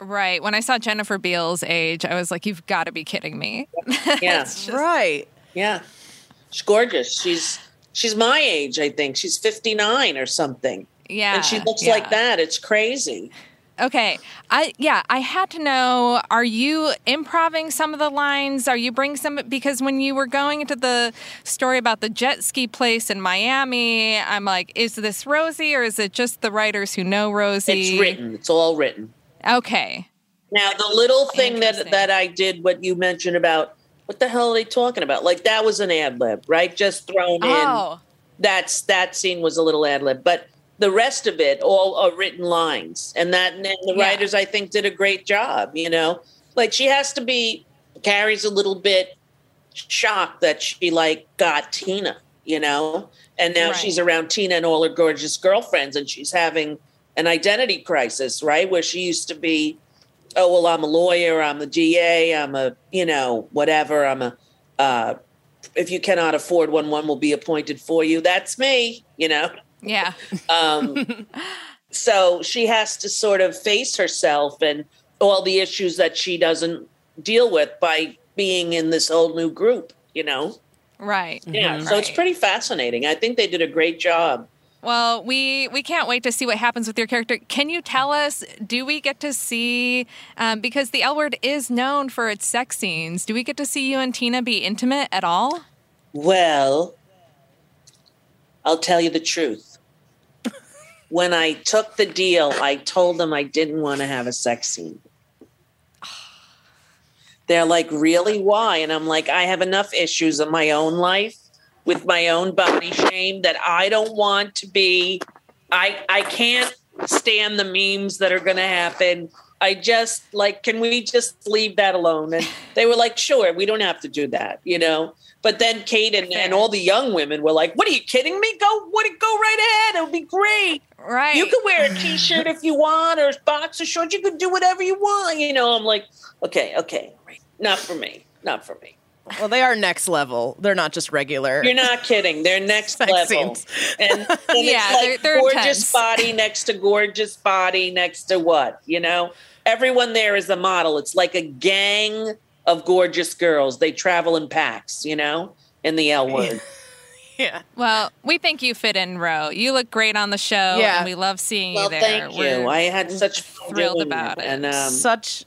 Right. When I saw Jennifer Beals age, I was like, "You've got to be kidding me!" Yeah. Just- Right. Yeah. She's gorgeous. She's, she's my age, I think. She's 59 or something. yeah. and she looks yeah. like that. It's crazy. Okay. I yeah, I had to know are you improving some of the lines? Are you bringing some because when you were going into the story about the jet ski place in Miami, I'm like, is this Rosie or is it just the writers who know Rosie? It's written. It's all written. Okay. Now, the little thing that that I did, what you mentioned about what the hell are they talking about? Like that was an ad lib, right? Just thrown in. Oh. That's that scene was a little ad lib, but the rest of it all are written lines, and that and the Yeah. writers I think did a great job. You know, like she has to be carries a little bit shocked that she like got Tina, you know, and now Right. she's around Tina and all her gorgeous girlfriends, and she's having an identity crisis, right? Where she used to be, oh well, I'm a lawyer, I'm the ga I'm a you know whatever, I'm a. Uh, if you cannot afford one, one will be appointed for you. That's me, you know. Yeah. Um, so she has to sort of face herself and all the issues that she doesn't deal with by being in this whole new group, you know? Right. Yeah. So it's pretty fascinating. I think they did a great job. Well, we we can't wait to see what happens with your character. Can you tell us? Do we get to see? Um, because the L word is known for its sex scenes. Do we get to see you and Tina be intimate at all? Well, I'll tell you the truth. when I took the deal, I told them I didn't want to have a sex scene. They're like, really? Why? And I'm like, I have enough issues in my own life with my own body shame that I don't want to be. I I can't stand the memes that are going to happen. I just like, can we just leave that alone? And they were like, sure, we don't have to do that, you know. But then Kate and, and all the young women were like, "What are you kidding me? Go, what? It go right ahead. It'll be great." Right. You can wear a t-shirt if you want or boxer shorts. You can do whatever you want. You know, I'm like, okay, okay, not for me, not for me. Well, they are next level. They're not just regular. You're not kidding. They're next Sex level. scenes. And, and Yeah, it's like they're- they're gorgeous intense. body next to gorgeous body next to what? You know, everyone there is a model. It's like a gang of gorgeous girls. They travel in packs. You know, in the L word. yeah. Well, we think you fit in, Ro. You look great on the show, Yeah. and we love seeing Well, you there. thank you. We're- I had such thrilled about it. it. and um, Such.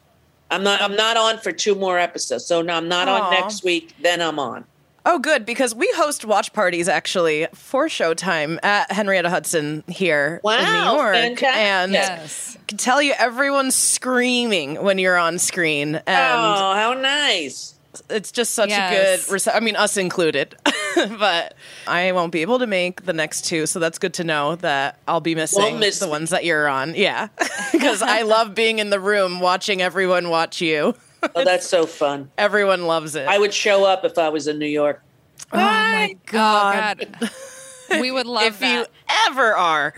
I'm not. I'm not on for two more episodes. So no, I'm not Aw. on next week. Then I'm on. Oh, good because we host watch parties actually for Showtime at Henrietta Hudson here in New York, fantastic. and Yes. Can tell you everyone's screaming when you're on screen, and oh, how nice! It's just such Yes. a good. Rece- I mean, us included, but I won't be able to make the next two, so that's good to know that I'll be missing miss the ones that you're on. Yeah, because I love being in the room watching everyone watch you. Oh, that's so fun. Everyone loves it. I would show up if I was in New York. oh my god! God. we would love it. if that. you ever are,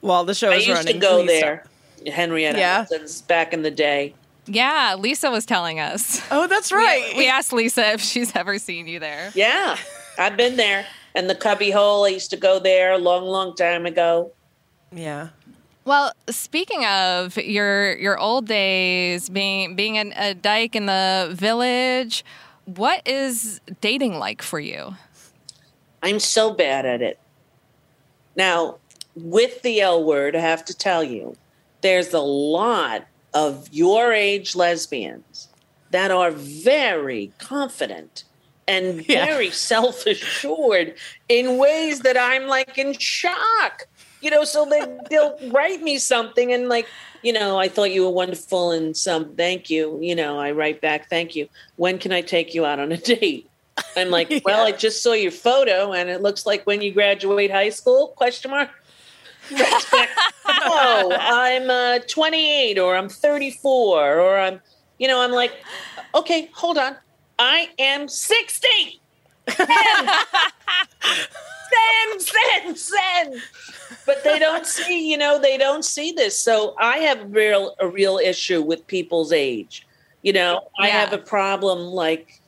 while the show I is used running, to go please there. Henrietta Yeah? Hudson's back in the day. Yeah, Lisa was telling us. Oh, that's right. We asked Lisa if she's ever seen you there. Yeah, I've been there. And the cubby hole, I used to go there a long, long time ago. yeah. Well, speaking of your your old days, being being a, a dyke in the village, what is dating like for you? I'm so bad at it. Now, with the L word, I have to tell you, there's a lot of your age lesbians that are very confident and Yeah. very self assured in ways that I'm like in shock. You know, so they, they'll write me something and like, you know, I thought you were wonderful and some thank you. You know, I write back, thank you. When can I take you out on a date? I'm like, well, I just saw your photo and it looks like when you graduate high school? Question mark. Oh, I'm uh, 28 or I'm 34 or I'm, you know, I'm like, okay, hold on. I am 60. Send, send, send. But they don't see, you know, they don't see this. So I have a real a real issue with people's age. You know, I have a problem like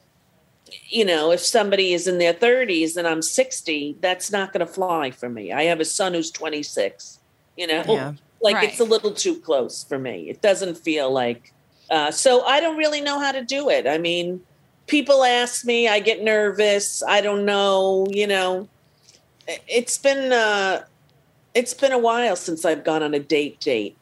you know, if somebody is in their 30s and I'm 60, that's not going to fly for me. I have a son who's 26. You know, Yeah. like Right. it's a little too close for me. It doesn't feel like uh, so I don't really know how to do it. I mean, people ask me, I get nervous. I don't know, you know. It's been uh it's been a while since I've gone on a date date.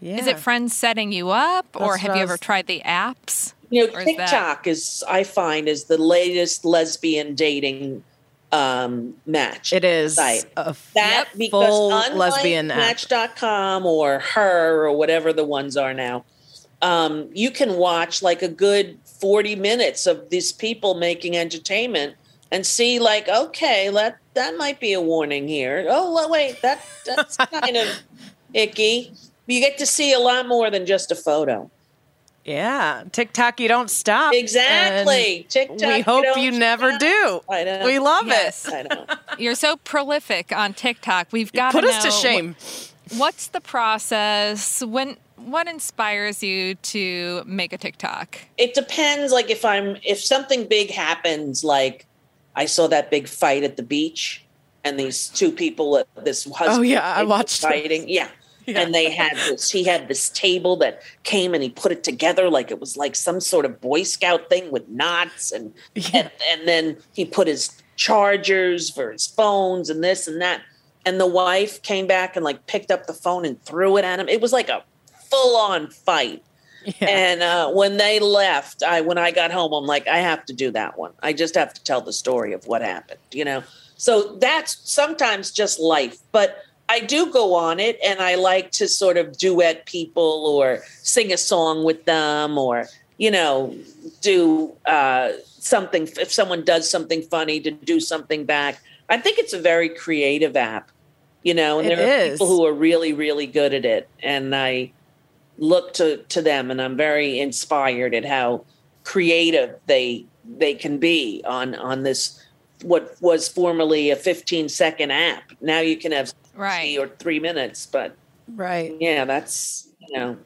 Yeah. Is it friends setting you up, or That's have you ever tried the apps? You know, Or is that- TikTok is I find is the latest lesbian dating um match. It is site. a that full because unlike lesbian match.com or her or whatever the ones are now um, you can watch like a good 40 minutes of these people making entertainment and see like okay that that might be a warning here oh well, wait that that's kind of icky you get to see a lot more than just a photo Yeah, TikTok, you don't stop. exactly and TikTok, we hope don't you never stop. do. I know. We love Yes. it. I know. You're so prolific on TikTok. We've got to Put know us to shame. what's the process? When what inspires you to make a TikTok? it depends like if i'm if something big happens like i saw that big fight at the beach and these two people this husband Oh, yeah, I watched those. fighting yeah. Yeah. and they had this he had this table that came and he put it together like it was like some sort of boy scout thing with knots and Yeah. and, and then he put his chargers for his phones and this and that and the wife came back and like picked up the phone and threw it at him it was like a full on fight and uh, when they left, I when I got home, I'm like, I have to do that one. I just have to tell the story of what happened, you know. So that's sometimes just life, but I do go on it, and I like to sort of duet people or sing a song with them, or you know, do uh, something. If someone does something funny, to do something back. I think it's a very creative app, you know, and It there are people who are really, really good at it, and I look to to them and I'm very inspired at how creative they they can be on on this what was formerly a 15 second app. Now you can have Right. or three minutes. But Right. yeah, that's you know,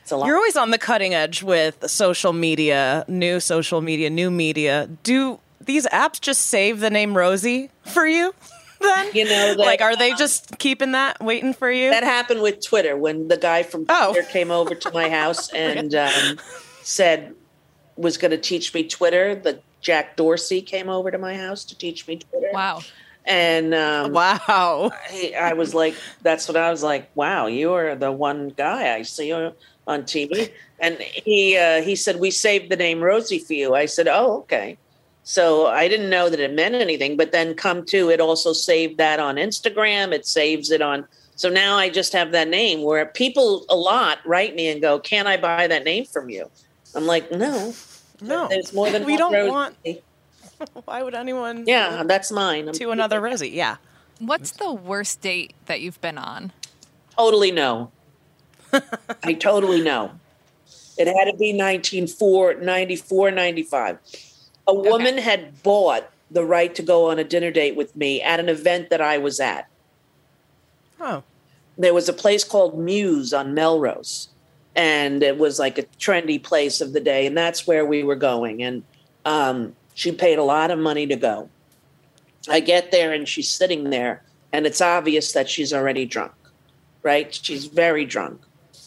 it's a lot. You're always on the cutting edge with social media, new social media, new media. Do these apps just save the name Rosie for you? Then You know, that- like, are they just keeping that waiting for you? That happened with Twitter when the guy from Oh. Twitter came over to my house and um, said was going to teach me Twitter. The Jack Dorsey came over to my house to teach me Twitter. Wow. And um, wow. I, I was like, that's what I was like. Wow, you are the one guy I see on TV. And he uh, he said we saved the name Rosie for you. I said, oh, okay. So I didn't know that it meant anything, but then come to it also saved that on Instagram. It saves it on. So now I just have that name where people a lot write me and go, "Can I buy that name from you?" I'm like, no, No, there's more than we don't Rosie. want. Why would anyone? Yeah, that's mine. I'm to another Rosie. Yeah. What's the worst date that you've been on? Totally no. I totally know. It had to be 1994, 94, 95. A woman had bought the right to go on a dinner date with me at an event that I was at. Oh. There was a place called Muse on Melrose, and it was like a trendy place of the day, and that's where we were going. And um, she paid a lot of money to go. I get there, and she's sitting there, and it's obvious that she's already drunk, right? She's very drunk.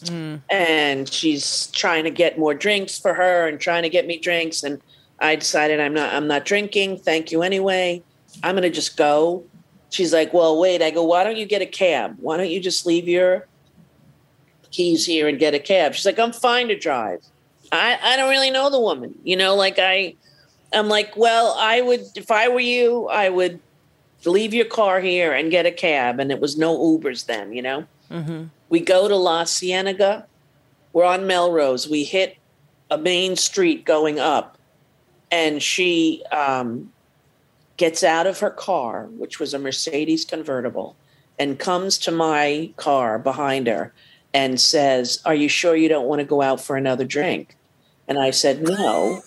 Mm. And she's trying to get more drinks for her and trying to get me drinks. And I decided I'm not I'm not drinking. Thank you anyway. I'm gonna just go. She's like, Well, wait. I go, why don't you get a cab? Why don't you just leave your keys here and get a cab? She's like, I'm fine to drive. I, I don't really know the woman. You know, like I I'm like, well, I would if I were you, I would leave your car here and get a cab. And it was no Ubers then, you know? We go to La Cienega. We're on Melrose. We hit a main street going up, and she um, gets out of her car, which was a Mercedes convertible, and comes to my car behind her and says, Are you sure you don't want to go out for another drink? And I said, No.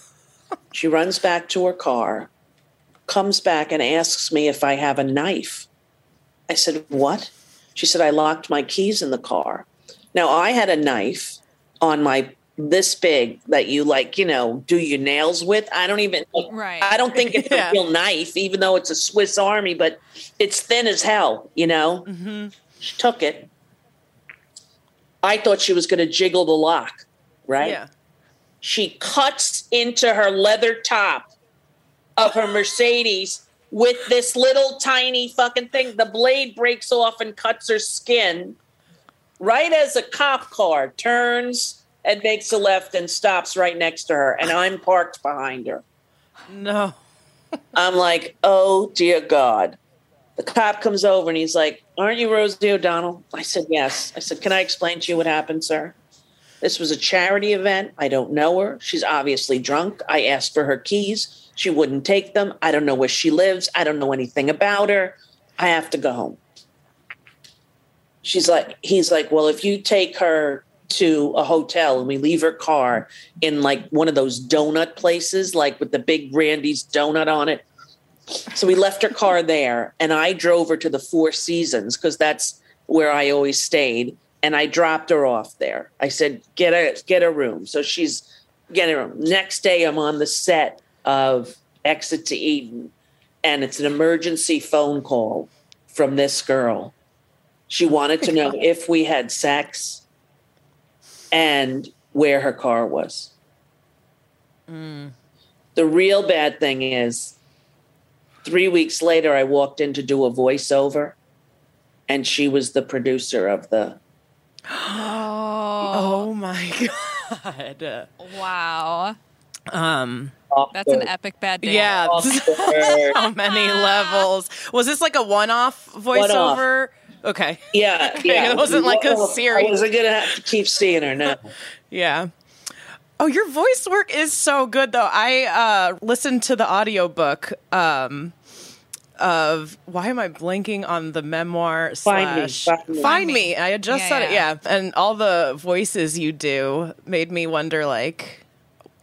She runs back to her car, comes back and asks me if I have a knife. I said, What? She said, I locked my keys in the car. Now, I had a knife on my this big that you like, you know, do your nails with. I don't even, Right. I don't think it's Yeah. a real knife, even though it's a Swiss Army, but it's thin as hell, you know? Mm-hmm. She took it. I thought she was going to jiggle the lock, right? Yeah. She cuts into her leather top of her Mercedes with this little tiny fucking thing. The blade breaks off and cuts her skin. Right as a cop car turns and makes a left and stops right next to her, and I'm parked behind her. No. I'm like, oh dear God. The cop comes over and he's like, Aren't you Rosie O'Donnell? I said, Yes. I said, Can I explain to you what happened, sir? This was a charity event. I don't know her. She's obviously drunk. I asked for her keys. She wouldn't take them. I don't know where she lives. I don't know anything about her. I have to go home. She's like, he's like, well, if you take her to a hotel and we leave her car in like one of those donut places, like with the big Randy's donut on it. So we left her car there and I drove her to the Four Seasons because that's where I always stayed. And I dropped her off there. I said, get a get a room. So she's getting a room. Next day I'm on the set of Exit to Eden, and it's an emergency phone call from this girl. She oh wanted to know if we had sex and where her car was. Mm. The real bad thing is, three weeks later, I walked in to do a voiceover, and she was the producer of the. Oh my god. Wow. Um. That's an epic bad day. Yeah. Awkward. How many levels? Was this like a one-off voiceover? Okay. Yeah, yeah. It wasn't like a series. I wasn't gonna have to keep seeing her now. Yeah. Oh, your voice work is so good though. I uh listened to the audiobook um of why am I blanking on the memoir Find Me, slash Find Me. Find Me. I had just Yeah, said it, yeah. yeah. And all the voices you do made me wonder like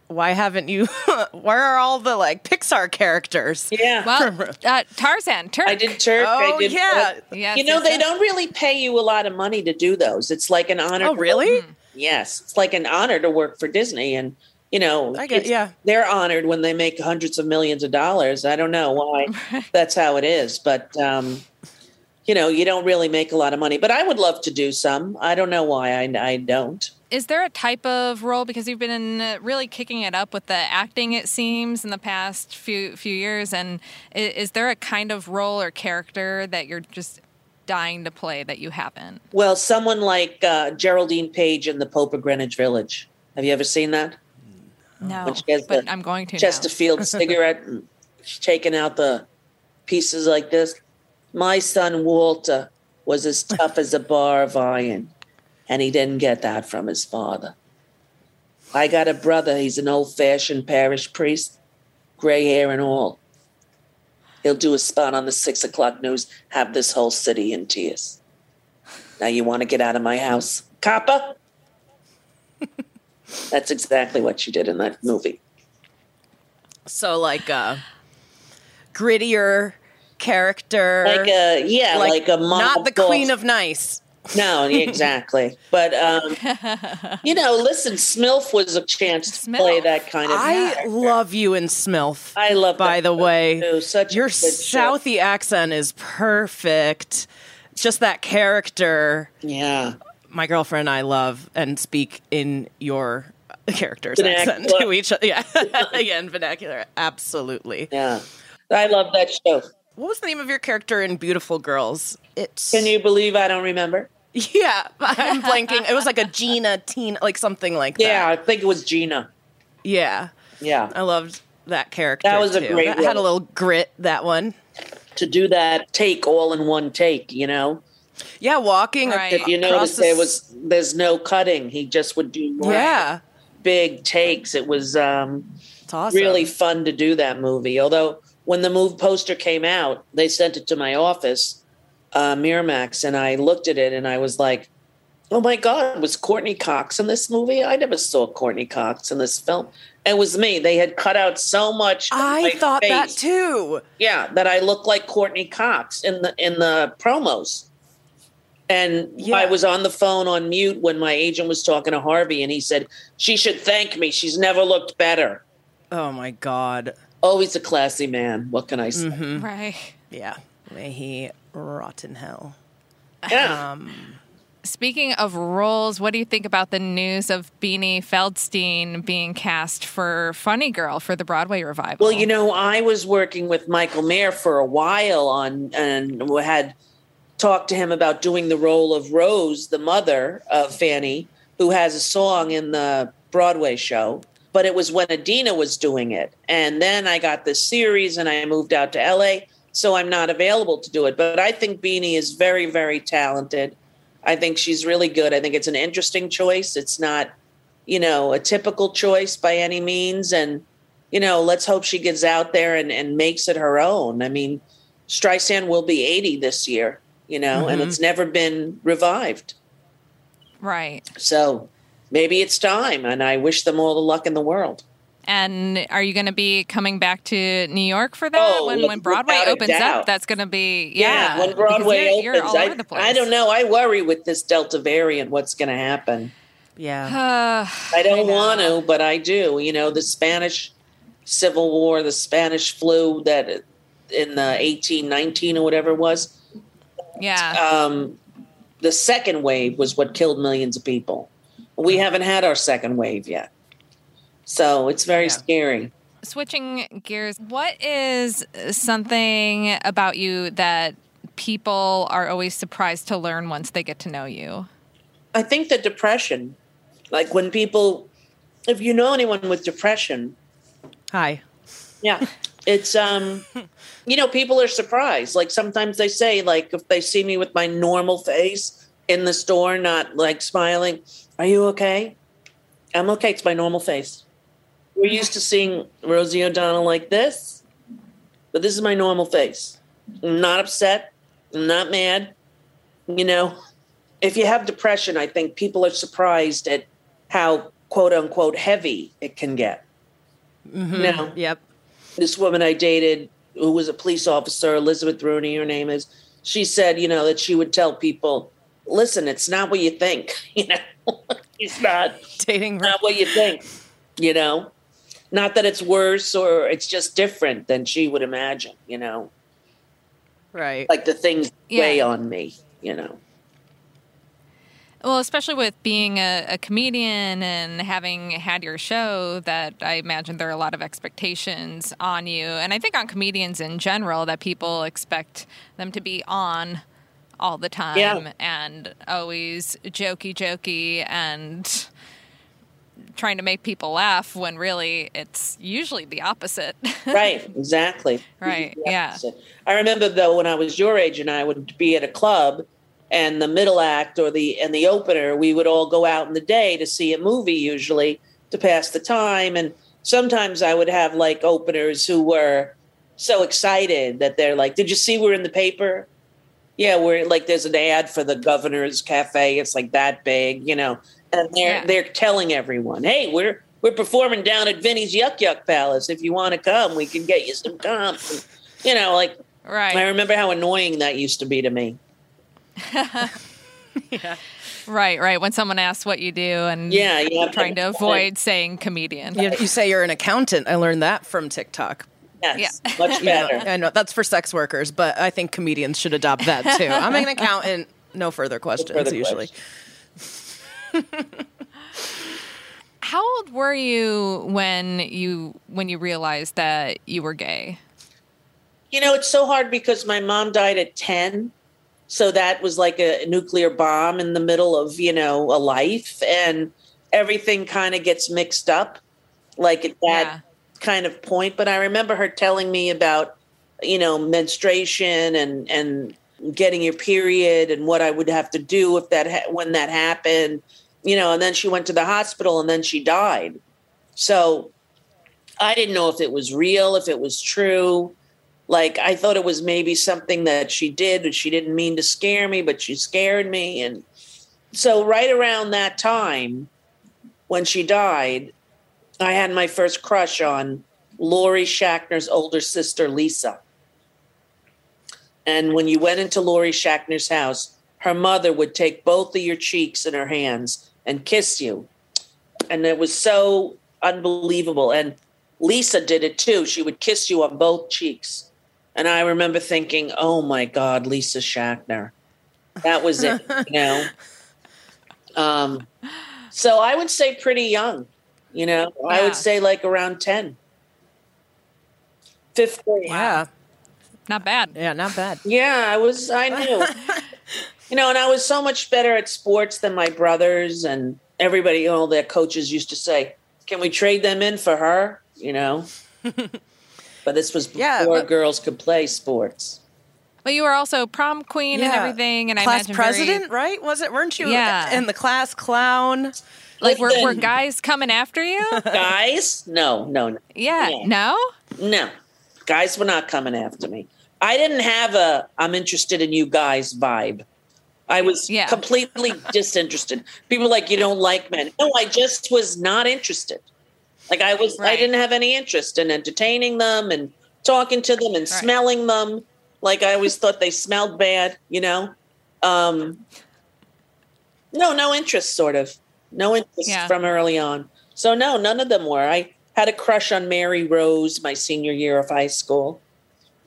why haven't you? where are all the like Pixar characters? Yeah. Well, uh, Tarzan, Turk. I did Turk. Oh, I did, yeah. Yes, you know, they yes. don't really pay you a lot of money to do those. It's like an honor. Oh, to- really? Yes, it's like an honor to work for Disney, and you know, I get- yeah. they're honored when they make hundreds of millions of dollars. I don't know why that's how it is, but um, you know, you don't really make a lot of money. But I would love to do some. I don't know why I, I don't. Is there a type of role because you've been really kicking it up with the acting? It seems in the past few few years, and i- is there a kind of role or character that you're just dying to play that you haven't? Well, someone like uh, Geraldine Page in The Pope of Greenwich Village. Have you ever seen that? No, When she has but the I'm going to. Chesterfield cigarette, and she's taking out the pieces like this. My son Walter was as tough as a bar of iron, and he didn't get that from his father. I got a brother. He's an old-fashioned parish priest, gray hair and all. He'll do a spot on the six o'clock news, have this whole city in tears. Now you want to get out of my house, copper? That's exactly what she did in that movie. So like a grittier character, like a yeah, like, a mob not the boss. queen of nice. no, exactly. But um, you know, listen, Smilf was a chance to play that kind of. I character. love you in Smilf. I love. By the way, too. such your show. Southie accent is perfect. Just that character. Yeah, My girlfriend and I love and speak in your character's Vernacular. accent to each other. Yeah, again, vernacular. Absolutely. yeah. I love that show. What was the name of your character in Beautiful Girls? It's Can you believe I don't remember? Yeah, I'm blanking. It was like a Gina Tina, like something like Yeah, that. Yeah, I think it was Gina. Yeah, Yeah, I loved that character. That was a great That had a little grit. That one. to do that take all in one take. You know, Yeah, walking. Right. if you notice, the there was there's no cutting. He just would do Yeah, big takes. It was um, it's awesome. really fun to do that movie. Although when the move poster came out, they sent it to my office, uh, Miramax, and I looked at it and I was like, "Oh my God, was Courteney Cox in this movie? I never saw Courteney Cox in this film." It was me. They had cut out so much. I my thought that too. Yeah, that I looked like Courteney Cox in the in the promos. And Yeah. I was on the phone on mute when my agent was talking to Harvey, and he said she should thank me. She's never looked better. Oh my god. Always a classy man. What can I say? Mm-hmm. Right. Yeah. May he rot in hell. Yeah. Um, Speaking of roles, what do you think about the news of Beanie Feldstein being cast for Funny Girl for the Broadway revival? Well, you know, I was working with Michael Mayer for a while on and had talked to him about doing the role of Rose, the mother of Fanny, who has a song in the Broadway show. But it was when Adina was doing it. And then I got this series and I moved out to LA, so I'm not available to do it. But I think Beanie is very, very talented. I think she's really good. I think it's an interesting choice. It's not, you know, a typical choice by any means. And you know, let's hope she gets out there and, and makes it her own. I mean, Streisand will be 80 this year, you know, and it's never been revived. right. So maybe it's time. And I wish them all the luck in the world. And are you going to be coming back to New York for that Oh, when, when Broadway opens doubt. up? That's going to be yeah. when Broadway you're, you're opens, all I, over the place. I don't know. I worry with this Delta variant what's going to happen. yeah. Uh, I don't know. want to, but I do. You know, the Spanish Civil War, the Spanish flu that in the 1819 or whatever it was, yeah. um, the second wave was what killed millions of people. We haven't had our second wave yet. So it's very Yeah. scary. Switching gears, what is something about you that people are always surprised to learn once they get to know you? I think the depression, like when people, if you know anyone with depression, Hi. yeah, it's, um, you know, people are surprised. Like sometimes they say, like, if they see me with my normal face in the store, not like smiling, are you okay? I'm okay. It's my normal face. We're used to seeing Rosie O'Donnell like this, but this is my normal face. I'm not upset. I'm not mad. You know, if you have depression, I think people are surprised at how quote unquote heavy it can get. No, Yep. This woman I dated, who was a police officer, Elizabeth Rooney, her name is. She said, you know, that she would tell people, "Listen, it's not what you think. You know, it's not Dating. not what you think. You know, not that it's worse or it's just different than she would imagine. You know, Right. like the things Yeah. weigh on me. You know, Well, especially with being a, a comedian and having had your show, that I imagine there are a lot of expectations on you. And I think on comedians in general, that people expect them to be on all the time Yeah. and always jokey, jokey, and trying to make people laugh when really it's usually the opposite. right? Exactly. Right, yeah. I remember though when I was your age and I would be at a club and the middle act or the and the opener, we would all go out in the day to see a movie usually to pass the time. And sometimes I would have like openers who were so excited that they're like, Did you see we're in the paper? Yeah, we're like there's an ad for the governor's cafe. It's like that big, you know. And they're Yeah. they're telling everyone, Hey, we're we're performing down at Vinnie's Yuck Yuck Palace. If you want to come, we can get you some comps. And, you know, like right. I remember how annoying that used to be to me. Right, right. When someone asks what you do and Yeah, you have trying to avoid saying comedian. You, you say you're an accountant. I learned that from TikTok. Yes, Yeah. much You know, better. I know that's for sex workers, but I think comedians should adopt that too. I'm an accountant. No further questions further usually. How old were you when you when you realized that you were gay? You know, it's so hard because my mom died at 10. So that was like a nuclear bomb in the middle of, you know, a life. And everything kind of gets mixed up, like at that Yeah. kind of point. But I remember her telling me about, you know, menstruation and, and getting your period and what I would have to do if that, ha- when that happened, you know, and then she went to the hospital and then she died. So I didn't know if it was real, if it was true. Like I thought it was maybe something that she did and she didn't mean to scare me, but she scared me. And so right around that time when she died, I had my first crush on Lori Shackner's older sister, Lisa. And when you went into Lori Shackner's house, her mother would take both of your cheeks in her hands and kiss you. And it was so unbelievable. And Lisa did it too. She would kiss you on both cheeks. And I remember thinking, oh my God, Lisa Shackner. That was it, you know? Um, so I would say pretty young, you know? I would say like around 10. Fifth grade. Yeah, Not bad. yeah, not bad. Yeah, I was. I knew. you know, and I was so much better at sports than my brothers and everybody. All their coaches used to say, "Can we trade them in for her?" You know. But this was before Yeah, but- girls could play sports. But you were also prom queen and everything, and I class imagine very- president, right? Was it? Weren't you? Yeah. And the class clown. like were, were guys coming after you? Guys, no, no, no, Yeah. Yeah. No. no. Guys were not coming after me. I didn't have a "I'm interested in you guys" vibe. I was Yeah. completely disinterested. People were like you don't like men. No, I just was not interested. Like I was, I didn't have any interest in entertaining them and talking to them and Right. smelling them. Like I always thought they smelled bad, you know. Um, no, no interest, sort of. No interest Yeah. from early on. So no, none of them were. I had a crush on Mary Rose my senior year of high school,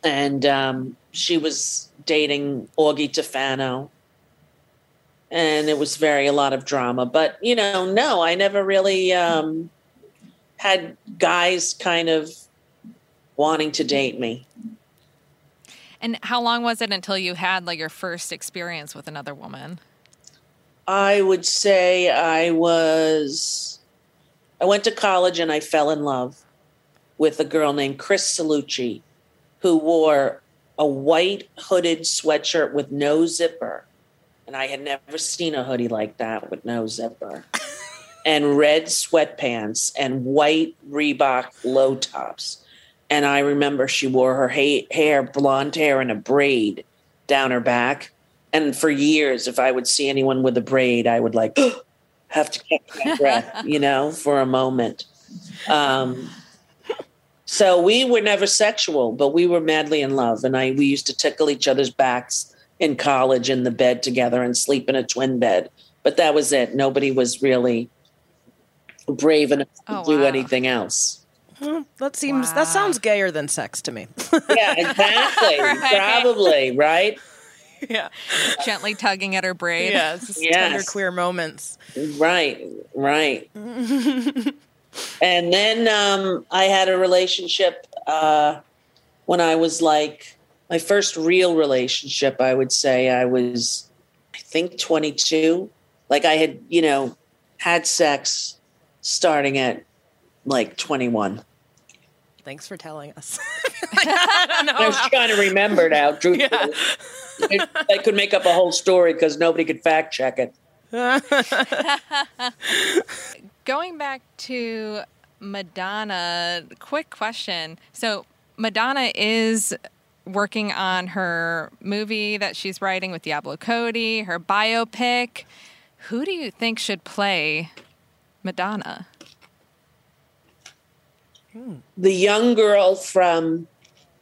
and um, she was dating Augie Tefano, and it was very a lot of drama. But you know, no, I never really um, had guys kind of wanting to date me. And how long was it until you had like your first experience with another woman? I would say I was. I went to college and I fell in love with a girl named Chris Salucci, who wore a white hooded sweatshirt with no zipper. And I had never seen a hoodie like that with no zipper. and red sweatpants and white Reebok low tops. And I remember she wore her ha- hair, blonde hair, in a braid down her back. And for years, if I would see anyone with a braid, I would like have to catch my breath, you know, for a moment. Um, So we were never sexual, but we were madly in love. And I we used to tickle each other's backs in college in the bed together and sleep in a twin bed. But that was it. Nobody was really brave enough to Oh, do wow. anything else. That seems Wow. that sounds gayer than sex to me. Yeah, exactly. Right. Probably, right? yeah. Gently tugging at her braid. Yes. Yes. Tender queer moments. Right, right. and then um, I had a relationship uh, when I was like my first real relationship. I would say I was, I think, 22. Like I had, you know, had sex starting at like 21. Thanks for telling us. I was trying to remember now. Truthfully, I, I could make up a whole story because nobody could fact check it. Going back to Madonna, quick question. So, Madonna is working on her movie that she's writing with Diablo Cody, her biopic. Who do you think should play Madonna? Hmm. The young girl from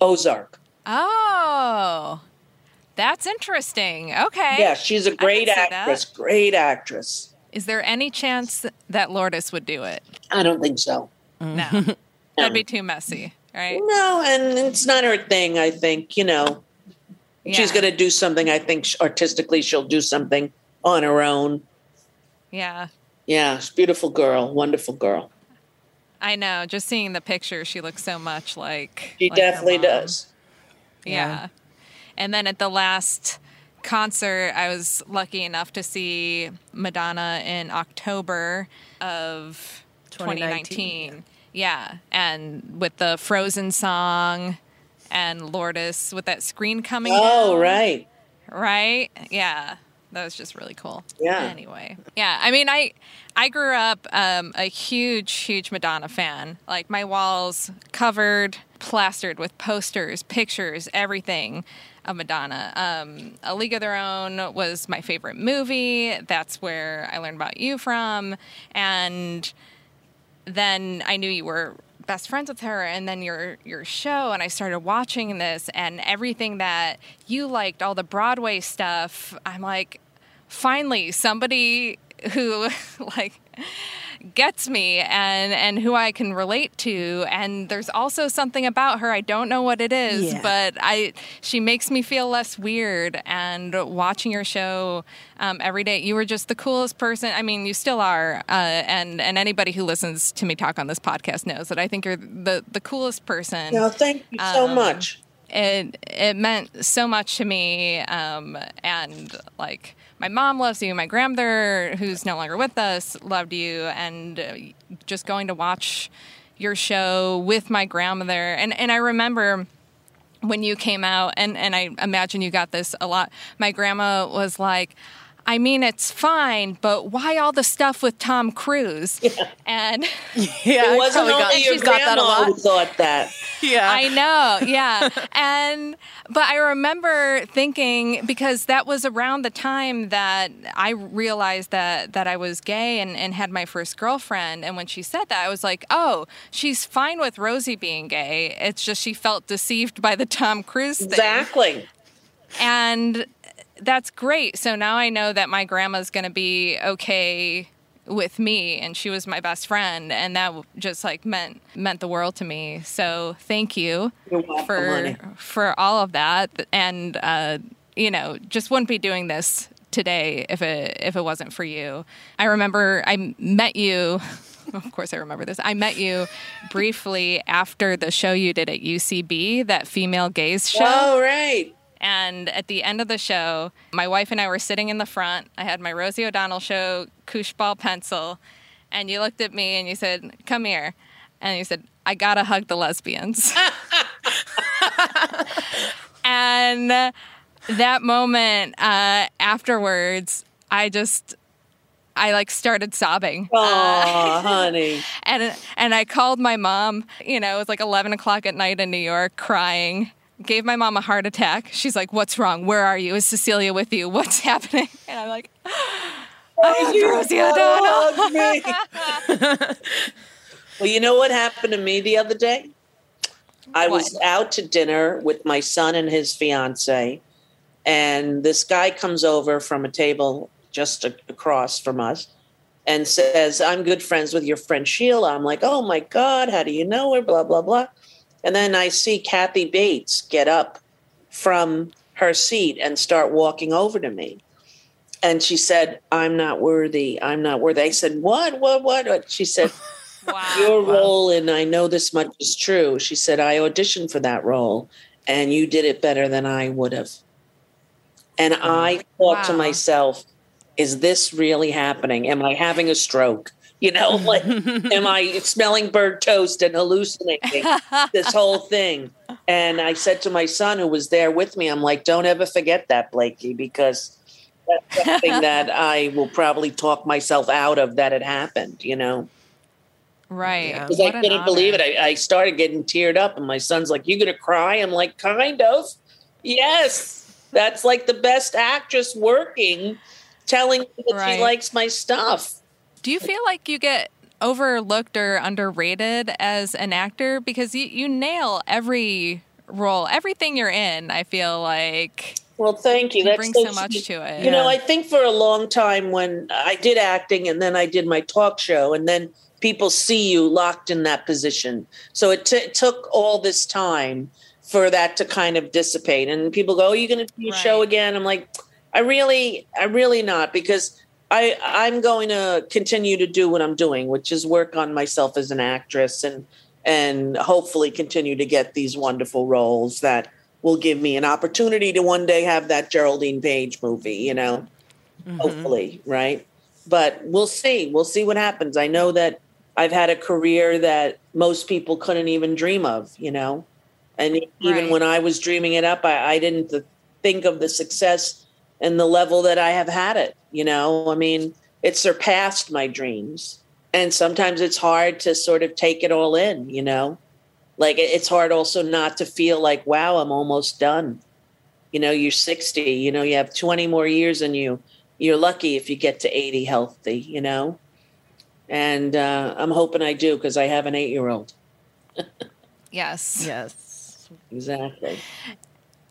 Ozark. Oh, that's interesting. Okay. Yeah, she's a great can see that. actress. Great actress. Is there any chance that Lourdes would do it? I don't think so. No. That'd be too messy, right? No, and it's not her thing. I think you know she's going to do something. I think artistically she'll do something on her own. Yeah. Yeah, she's a beautiful girl, wonderful girl. I know. Just seeing the picture, she looks so much like. She like definitely does. Yeah. And then at the last concert, I was lucky enough to see Madonna in October of 2019. 2019, Yeah. And with the Frozen song and Lourdes with that screen coming Oh, down, right. right? Yeah. That was just really cool. Yeah. Anyway, yeah. I mean, I I grew up um, a huge, huge Madonna fan. Like my walls covered, plastered with posters, pictures, everything of Madonna. Um, A League of Their Own was my favorite movie. That's where I learned about you from, and then I knew you were best friends with her and then your your show and I started watching this and everything that you liked all the Broadway stuff I'm like finally somebody who like gets me and and who I can relate to and there's also something about her I don't know what it is Yeah. but I she makes me feel less weird and watching your show um, every day you were just the coolest person I mean you still are uh, and and anybody who listens to me talk on this podcast knows that I think you're the the coolest person No, thank you so Um, much. It it meant so much to me um, and like my mom loves you my grandmother who's no longer with us loved you and uh, just going to watch your show with my grandmother. And and I remember when you came out and and I imagine you got this a lot. My grandma was like I mean it's fine but why all the stuff with Tom Cruise and Yeah, It I wasn't probably got, only your got that a grandma who thought that. Yeah. I know, yeah. and but I remember thinking because that was around the time that I realized that that I was gay and, and had my first girlfriend. And when she said that, I was like, oh, she's fine with Rosie being gay. It's just she felt deceived by the Tom Cruise thing. Exactly. And that's great. So now I know that my grandma's going to be okay with me and she was my best friend and that just like meant meant the world to me. So thank you for honey. for all of that and uh you know, just wouldn't be doing this today if it if it wasn't for you. I remember I met you of course I remember this. I met you briefly after the show you did at UCB, that female gaze show. Oh, right. And at the end of the show, my wife and I were sitting in the front. I had my Rosie O'Donnell show koosh ball pencil. And you looked at me and you said, Come here. And you said, I gotta hug the lesbians. and that moment uh, afterwards, I just, I like started sobbing. Oh, honey. And and I called my mom. You know, it was like eleven o'clock at night in New York, crying. Gave my mom a heart attack. She's like, "What's wrong? Where are you? Is Cecilia with you? What's happening?" And I'm like, oh, "I'm Rosie O'Donnell." Me. well, you know what happened to me the other day? I What? was out to dinner with my son and his fiance, and this guy comes over from a table just a- across from us and says, I'm good friends with your friend Sheila. I'm like, oh my God, how do you know her? Blah, blah, blah. And then I see Kathy Bates get up from her seat and start walking over to me. And she said, I'm not worthy. I'm not worthy. I said, What? What? What? She said, Wow. Your role, and I know this much is true. She said, I auditioned for that role and you did it better than I would have. And I oh, thought to myself, is this really happening? Am I having a stroke? You know, like, am I smelling burnt toast and hallucinating this whole thing? And I said to my son, who was there with me, I'm like, don't ever forget that, Blakey, because that's something that I will probably talk myself out of that had happened, you know? Right. Yeah. Because I couldn't believe it. I, I started getting teared up, and my son's like, You gonna cry? I'm like, Kind of. Yes. That's like the best actress working, telling me that Right. she likes my stuff. Do you feel like you get overlooked or underrated as an actor because you, you nail every role, everything you're in? I feel like Well, thank you. you That's bring so so much to it. You know, I think for a long time when I did acting and then I did my talk show, and then people see you locked in that position. So it, t- it took all this time for that to kind of dissipate. And people go, "Oh, you going to do your show again?" I'm like, I really, I really not because I I'm going to continue to do what I'm doing, which is work on myself as an actress and and hopefully continue to get these wonderful roles that will give me an opportunity to one day have that Geraldine Page movie, you know, mm-hmm. hopefully, right? But we'll see. We'll see what happens. I know that I've had a career that most people couldn't even dream of, you know, and even Right. when I was dreaming it up, I, I didn't th- think of the success and the level that I have had it, you know, I mean, it surpassed my dreams. And sometimes it's hard to sort of take it all in, you know, like it's hard also not to feel like, wow, I'm almost done. You know, you're 60, you know, you have 20 more years in you. You're lucky if you get to 80 healthy, you know? And uh, I'm hoping I do because I have an eight year old. yes. Yes. Exactly.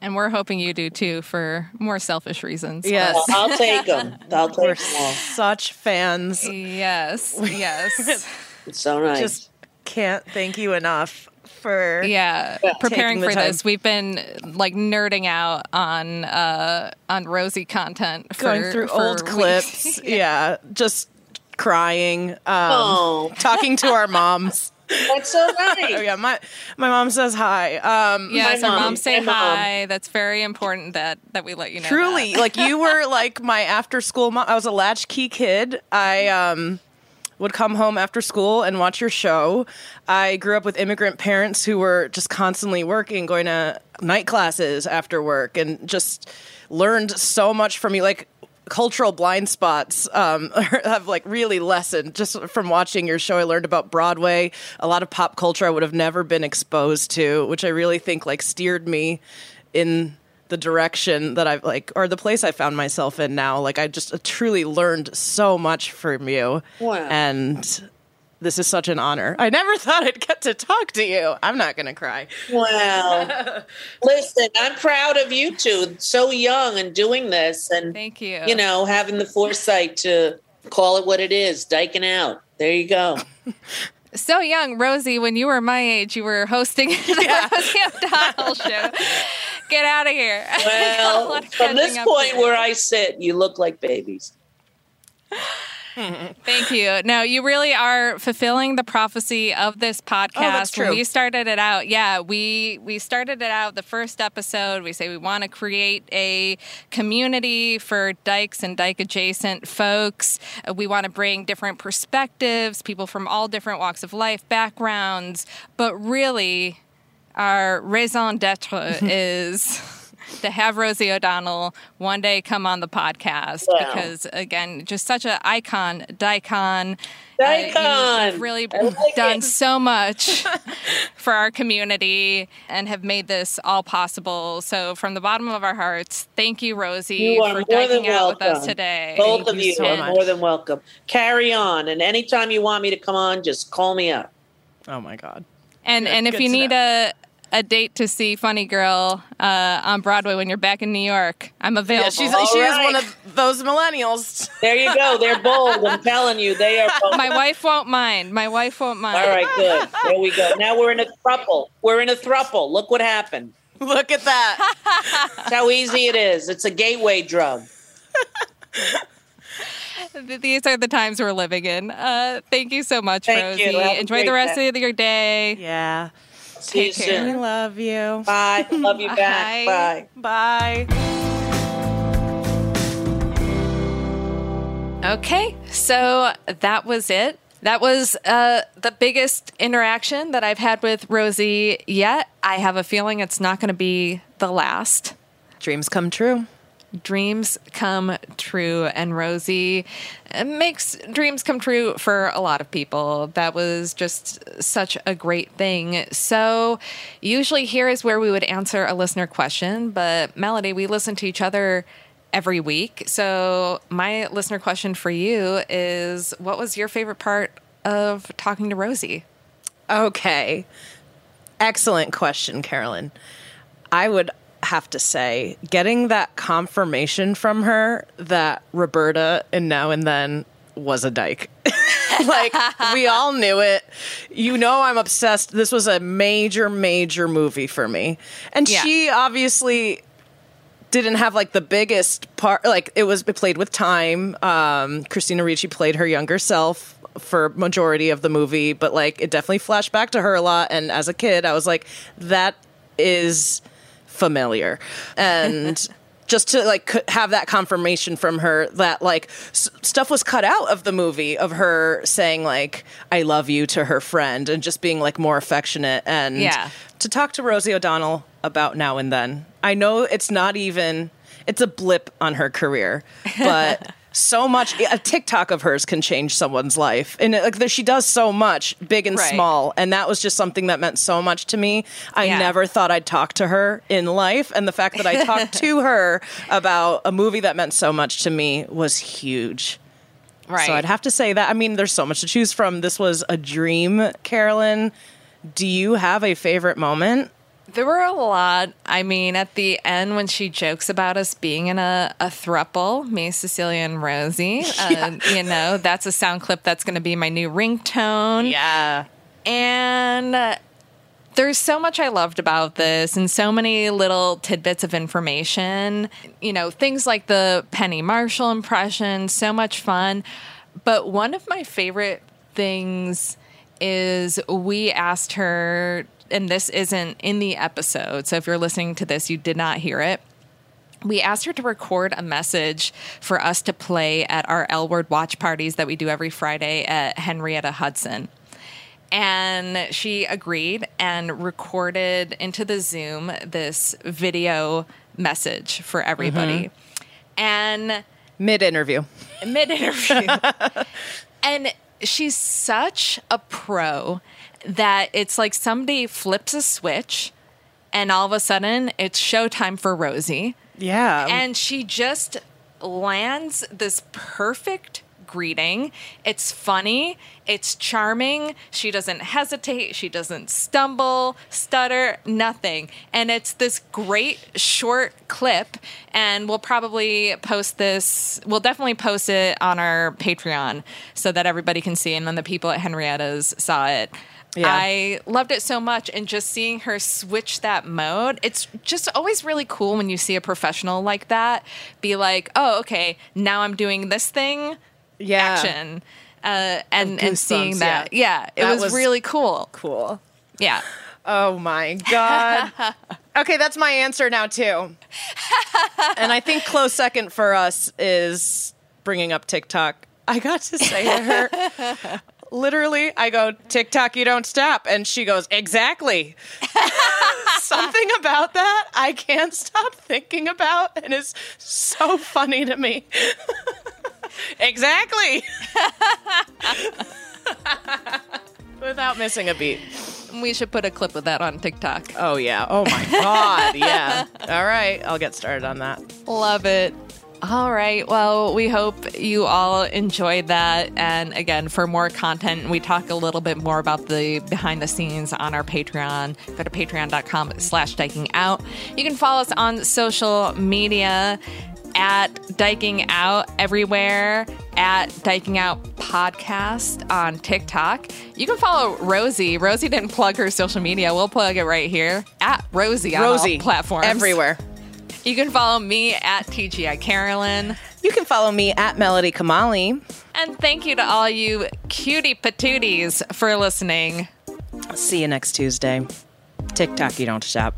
And we're hoping you do too for more selfish reasons. Yes. Well, I'll take them. I'll We're take them all. such fans. Yes. Yes. It's so nice. Just can't thank you enough for yeah Yeah. preparing for time. this we've been like nerding out on uh on rosie content for, going through for old weeks. clips. yeah. just crying, um, oh, talking to our moms. That's so nice. Oh yeah, my my mom says hi. Um, yes My our mom, moms say my mom. hi that's very important that that we let you know Truly, that. like you were like my after school mom. I was a latchkey kid. I um would come home after school and watch your show. I grew up with immigrant parents who were just constantly working, going to night classes after work, and just learned so much from you. Like cultural blind spots um, have like really lessened just from watching your show. I learned about Broadway, a lot of pop culture I would have never been exposed to, which I really think like steered me in the direction that I've like, or the place I found myself in now. Like, I just truly learned so much from you. Wow. And this is such an honor. I never thought I'd get to talk to you. I'm not going to cry. Wow. Listen, I'm proud of you two, so young and doing this and, thank you you know, having the foresight to call it what it is, dyking out. There you go. so young rosie when you were my age you were hosting the rosie o'donnell show get out of here A Well, of from this point to where I sit, you look like babies. Thank you. No, you really are fulfilling the prophecy of this podcast. Oh, that's When true. we started it out, yeah, we we started it out the first episode. We say we want to create a community for dykes and dyke adjacent folks. Uh, We want to bring different perspectives, people from all different walks of life, backgrounds, but really our raison d'etre is to have Rosie O'Donnell one day come on the podcast Wow. because again, just such an icon, dykon. Uh, you've really like done it. so much for our community and have made this all possible. So, from the bottom of our hearts, thank you, Rosie, You are for more than dyking out with us welcome. today. Both Thank of you you so are much. more than welcome. Carry on. And anytime you want me to come on, just call me up. Oh my God. And Good- and if you to need a a date to see Funny Girl uh, on Broadway when you're back in New York, I'm available. Yeah, she's All she is one of those millennials. There you go. They're bold. I'm telling you, they are. Bold. My wife won't mind. My wife won't mind. All right, good. There we go. Now we're in a thruple. We're in a thruple. Look what happened. Look at that. That's how easy it is. It's a gateway drug. These are the times we're living in. Uh, thank you so much, Thank. Rosie. Have Enjoy the rest day. of your day. yeah. See you Take care. We love you. Bye. Love you back. Bye. Bye. Bye. Okay, so that was it. That was uh, the biggest interaction that I've had with Rosie yet. I have a feeling it's not going to be the last. Dreams come true. Dreams come true, and Rosie uh, makes dreams come true for a lot of people. That was just such a great thing. So, usually, here is where we would answer a listener question, but Melody, we listen to each other every week. So, my listener question for you is what was your favorite part of talking to Rosie? Okay. Excellent question, Carolyn. I would have to say, getting that confirmation from her that Roberta and now and then was a dyke. like, we all knew it. You know, I'm obsessed. This was a major, major movie for me. And Yeah. she obviously didn't have like the biggest part like it was it played with time um christina ricci played her younger self for majority of the movie but like it definitely flashed back to her a lot and as a kid i was like that is familiar and just to like have that confirmation from her that like s- stuff was cut out of the movie of her saying like i love you to her friend and just being like more affectionate and Yeah. to talk to Rosie O'Donnell about now and then. I know it's not even it's a blip on her career, but so much a TikTok of hers can change someone's life. And uh, like there- she does so much, big and Right. small, and that was just something that meant so much to me. I Yeah. never thought I'd talk to her in life, and the fact that I talked to her about a movie that meant so much to me was huge. Right. So I'd have to say that. I mean, there's so much to choose from. This was a dream, Carolyn. Do you have a favorite moment? There were a lot. I mean, at the end when she jokes about us being in a, a thruple, me, Cecilia, and Rosie, uh, you know, that's a sound clip that's going to be my new ringtone. Yeah. And uh, there's so much I loved about this and so many little tidbits of information. You know, things like the Penny Marshall impression, so much fun. But one of my favorite things is we asked her, and this isn't in the episode. So if you're listening to this, you did not hear it we asked her to record a message for us to play at our L Word watch parties that we do every Friday at Henrietta Hudson. And she agreed and recorded into the Zoom this video message for everybody. Mm-hmm. And Mid interview. mid interview. and she's such a pro that it's like somebody flips a switch and all of a sudden it's showtime for Rosie. Yeah. And she just lands this perfect greeting. It's funny, it's charming. She doesn't hesitate, she doesn't stumble, stutter, nothing. And it's this great short clip. And we'll probably post this, we'll definitely post it on our Patreon so that everybody can see. And then the people at Henrietta's saw it. Yeah. I loved it so much and just seeing her switch that mode. It's just always really cool when you see a professional like that be like, "Oh, okay, now I'm doing this thing." yeah. Action. Uh, and and seeing that. Yeah, it That was, was- really cool. Cool. Yeah. Oh my God. okay, that's my answer now, too. and I think close second for us is bringing up TikTok. I got to say to her, literally, I go, TikTok, you don't stop. And she goes, exactly. Something about that I can't stop thinking about and is so funny to me. exactly. Without missing a beat. We should put a clip of that on TikTok. Oh yeah. Oh my god. Yeah. All right. I'll get started on that. Love it. All right. Well, we hope you all enjoyed that. And again, for more content, we talk a little bit more about the behind the scenes on our Patreon. Go to patreon.com slash dyking out. You can follow us on social media at Dyking Out everywhere, at Dyking Out Podcast on TikTok. You can follow Rosie. Rosie didn't plug her social media. We'll plug it right here at Rosie on Rosie all platforms. everywhere. You can follow me at TGI Carolyn. You can follow me at Melody Kamali. And thank you to all you cutie patooties for listening. See you next Tuesday. TikTok, you don't shop.